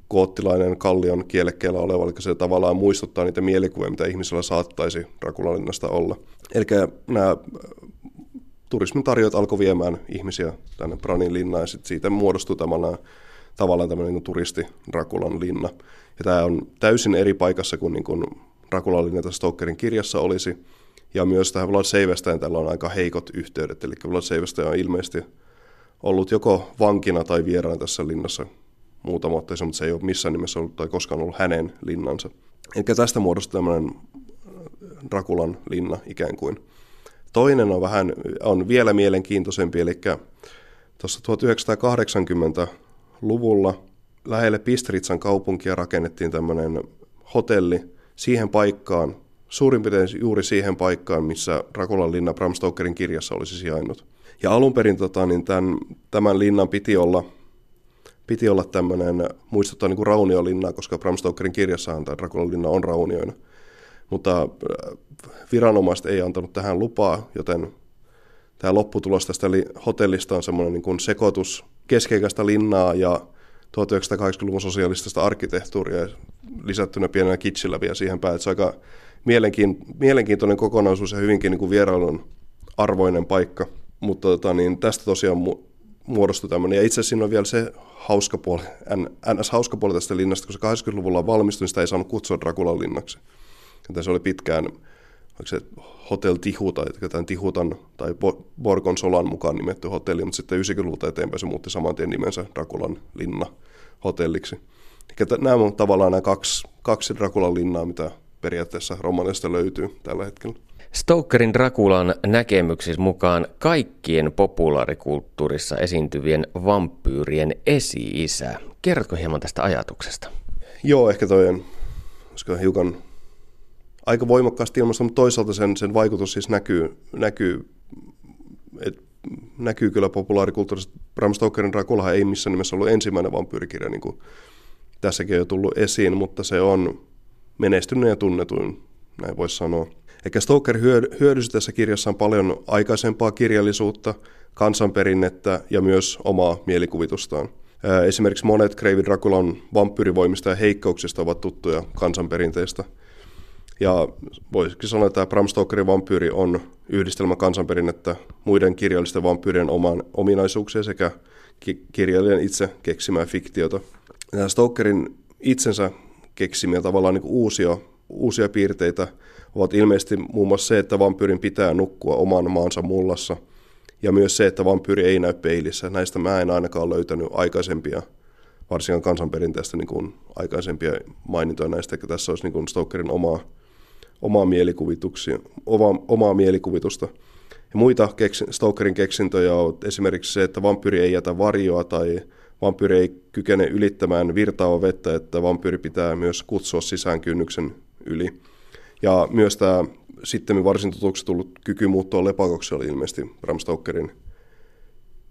Speaker 3: koottilainen kallion kielekkeellä oleva, eli se tavallaan muistuttaa niitä mielikuvia, mitä ihmisellä saattaisi Drakulalinnasta olla. Eli nämä turismin tarjoajat alkoi viemään ihmisiä tänne Pranin linnaan ja sitten siitä muodostui tavallaan, tavallaan tämmöinen niin turisti Drakulan linna. Ja tämä on täysin eri paikassa kuin, niin kuin Drakulan linna tässä Stokerin kirjassa olisi. Ja myös tähän Vlad Seivestään tällä on aika heikot yhteydet, eli Vlad Seivestään on ilmeisesti ollut joko vankina tai vieraana tässä linnassa muutama otteeseen, mutta se ei ole missään nimessä ollut tai koskaan ollut hänen linnansa. Eli tästä muodostui tämmöinen Drakulan linna ikään kuin. Toinen on vähän, on vielä mielenkiintoisempi, eli tuossa 1980-luvulla lähelle Pistritsan kaupunkia rakennettiin tämmöinen hotelli siihen paikkaan, suurin piirtein juuri siihen paikkaan, missä Rakulan linna Bram Stokerin kirjassa olisi sijainnut. Ja alun perin tota, niin tämän, tämän linnan piti olla, piti olla tämmöinen, muistuttaa niin kuin rauniolinnaa, koska Bram Stokerin kirjassahan tämä Rakulan linna on raunioina mutta äh, viranomaiset ei antanut tähän lupaa, joten tämä lopputulos tästä hotellista on semmoinen niin sekoitus keskeikäistä linnaa ja 1980-luvun sosialistista arkkitehtuuria lisättynä pienenä kitsillä vielä siihen päälle. Se aika mielenkiintoinen kokonaisuus ja hyvinkin niin kuin vierailun arvoinen paikka. Mutta tota, niin tästä tosiaan muodostui tämmöinen. Ja itse asiassa siinä on vielä se hauska puoli, ns. hauska puoli tästä linnasta, koska 80-luvulla valmistui, niin sitä ei saanut kutsua Drakulan linnaksi. Että se oli pitkään, onko se Hotel Tihuta, tämän Tihutan tai Borgon Solan mukaan nimetty hotelli, mutta sitten 90-luvulta eteenpäin se muutti saman tien nimensä Drakulan linna hotelliksi. Eli nämä on tavallaan nämä kaksi, kaksi Drakulan linnaa, mitä periaatteessa romanista löytyy tällä hetkellä.
Speaker 2: Stokerin Drakulan näkemyksissä mukaan kaikkien populaarikulttuurissa esiintyvien vampyyrien esi-isä. Kerrotko hieman tästä ajatuksesta?
Speaker 3: Joo, ehkä toi on hiukan aika voimakkaasti ilmasta, mutta toisaalta sen, sen vaikutus siis näkyy, näkyy et, näkyy kyllä populaarikulttuurissa. Bram Stokerin Dracula ei missään nimessä ollut ensimmäinen vampyyrikirja, niin kuin tässäkin on jo tullut esiin, mutta se on menestyneen ja tunnetuin, näin voisi sanoa. Eikä Stoker hyödysi tässä kirjassaan paljon aikaisempaa kirjallisuutta, kansanperinnettä ja myös omaa mielikuvitustaan. Esimerkiksi monet Kreivi Draculan vampyyrivoimista ja heikkouksista ovat tuttuja kansanperinteistä. Ja voisikin sanoa, että Bram Stokerin vampyyri on yhdistelmä kansanperinnettä muiden kirjallisten vampyyrien oman ominaisuuksia sekä kirjailijan itse keksimää fiktiota. Ja Stokerin itsensä keksimiä tavallaan niin uusia, uusia piirteitä ovat ilmeisesti muun muassa se, että vampyyrin pitää nukkua oman maansa mullassa – ja myös se, että vampyyri ei näy peilissä. Näistä mä en ainakaan löytänyt aikaisempia, varsinkaan kansanperinteistä niin kuin aikaisempia mainintoja näistä, että tässä olisi niin kuin Stokerin omaa, omaa, mielikuvituksia, omaa, omaa mielikuvitusta. Ja muita keksin, Stokerin keksintöjä on esimerkiksi se, että vampyyri ei jätä varjoa tai vampyyri ei kykene ylittämään virtaavaa vettä, että vampyyri pitää myös kutsua sisään kynnyksen yli. Ja myös tämä sitten varsin tutuksi tullut kyky muuttua lepakoksi oli ilmeisesti Bram Stokerin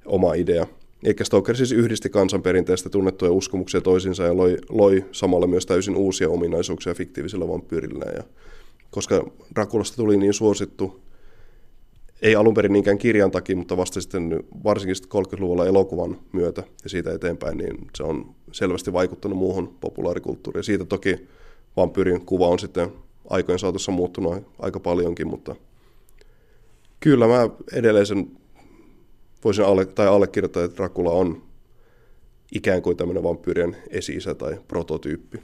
Speaker 3: oma idea. Eikä Stoker siis yhdisti kansanperinteistä tunnettuja uskomuksia toisinsa ja loi, loi samalla myös täysin uusia ominaisuuksia fiktiivisillä vampyyrillä. Ja koska Drakulasta tuli niin suosittu, ei alun perin niinkään kirjan takia, mutta vasta sitten varsinkin 30-luvulla elokuvan myötä ja siitä eteenpäin, niin se on selvästi vaikuttanut muuhun populaarikulttuuriin. Siitä toki vampyyrin kuva on sitten aikojen saatossa muuttunut aika paljonkin, mutta kyllä mä edelleen sen voisin alle, tai allekirjoittaa, että Dracula on ikään kuin tämmöinen vampyyrien esi tai prototyyppi.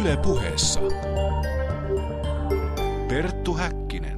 Speaker 1: Yle puheessa. Perttu Häkkinen.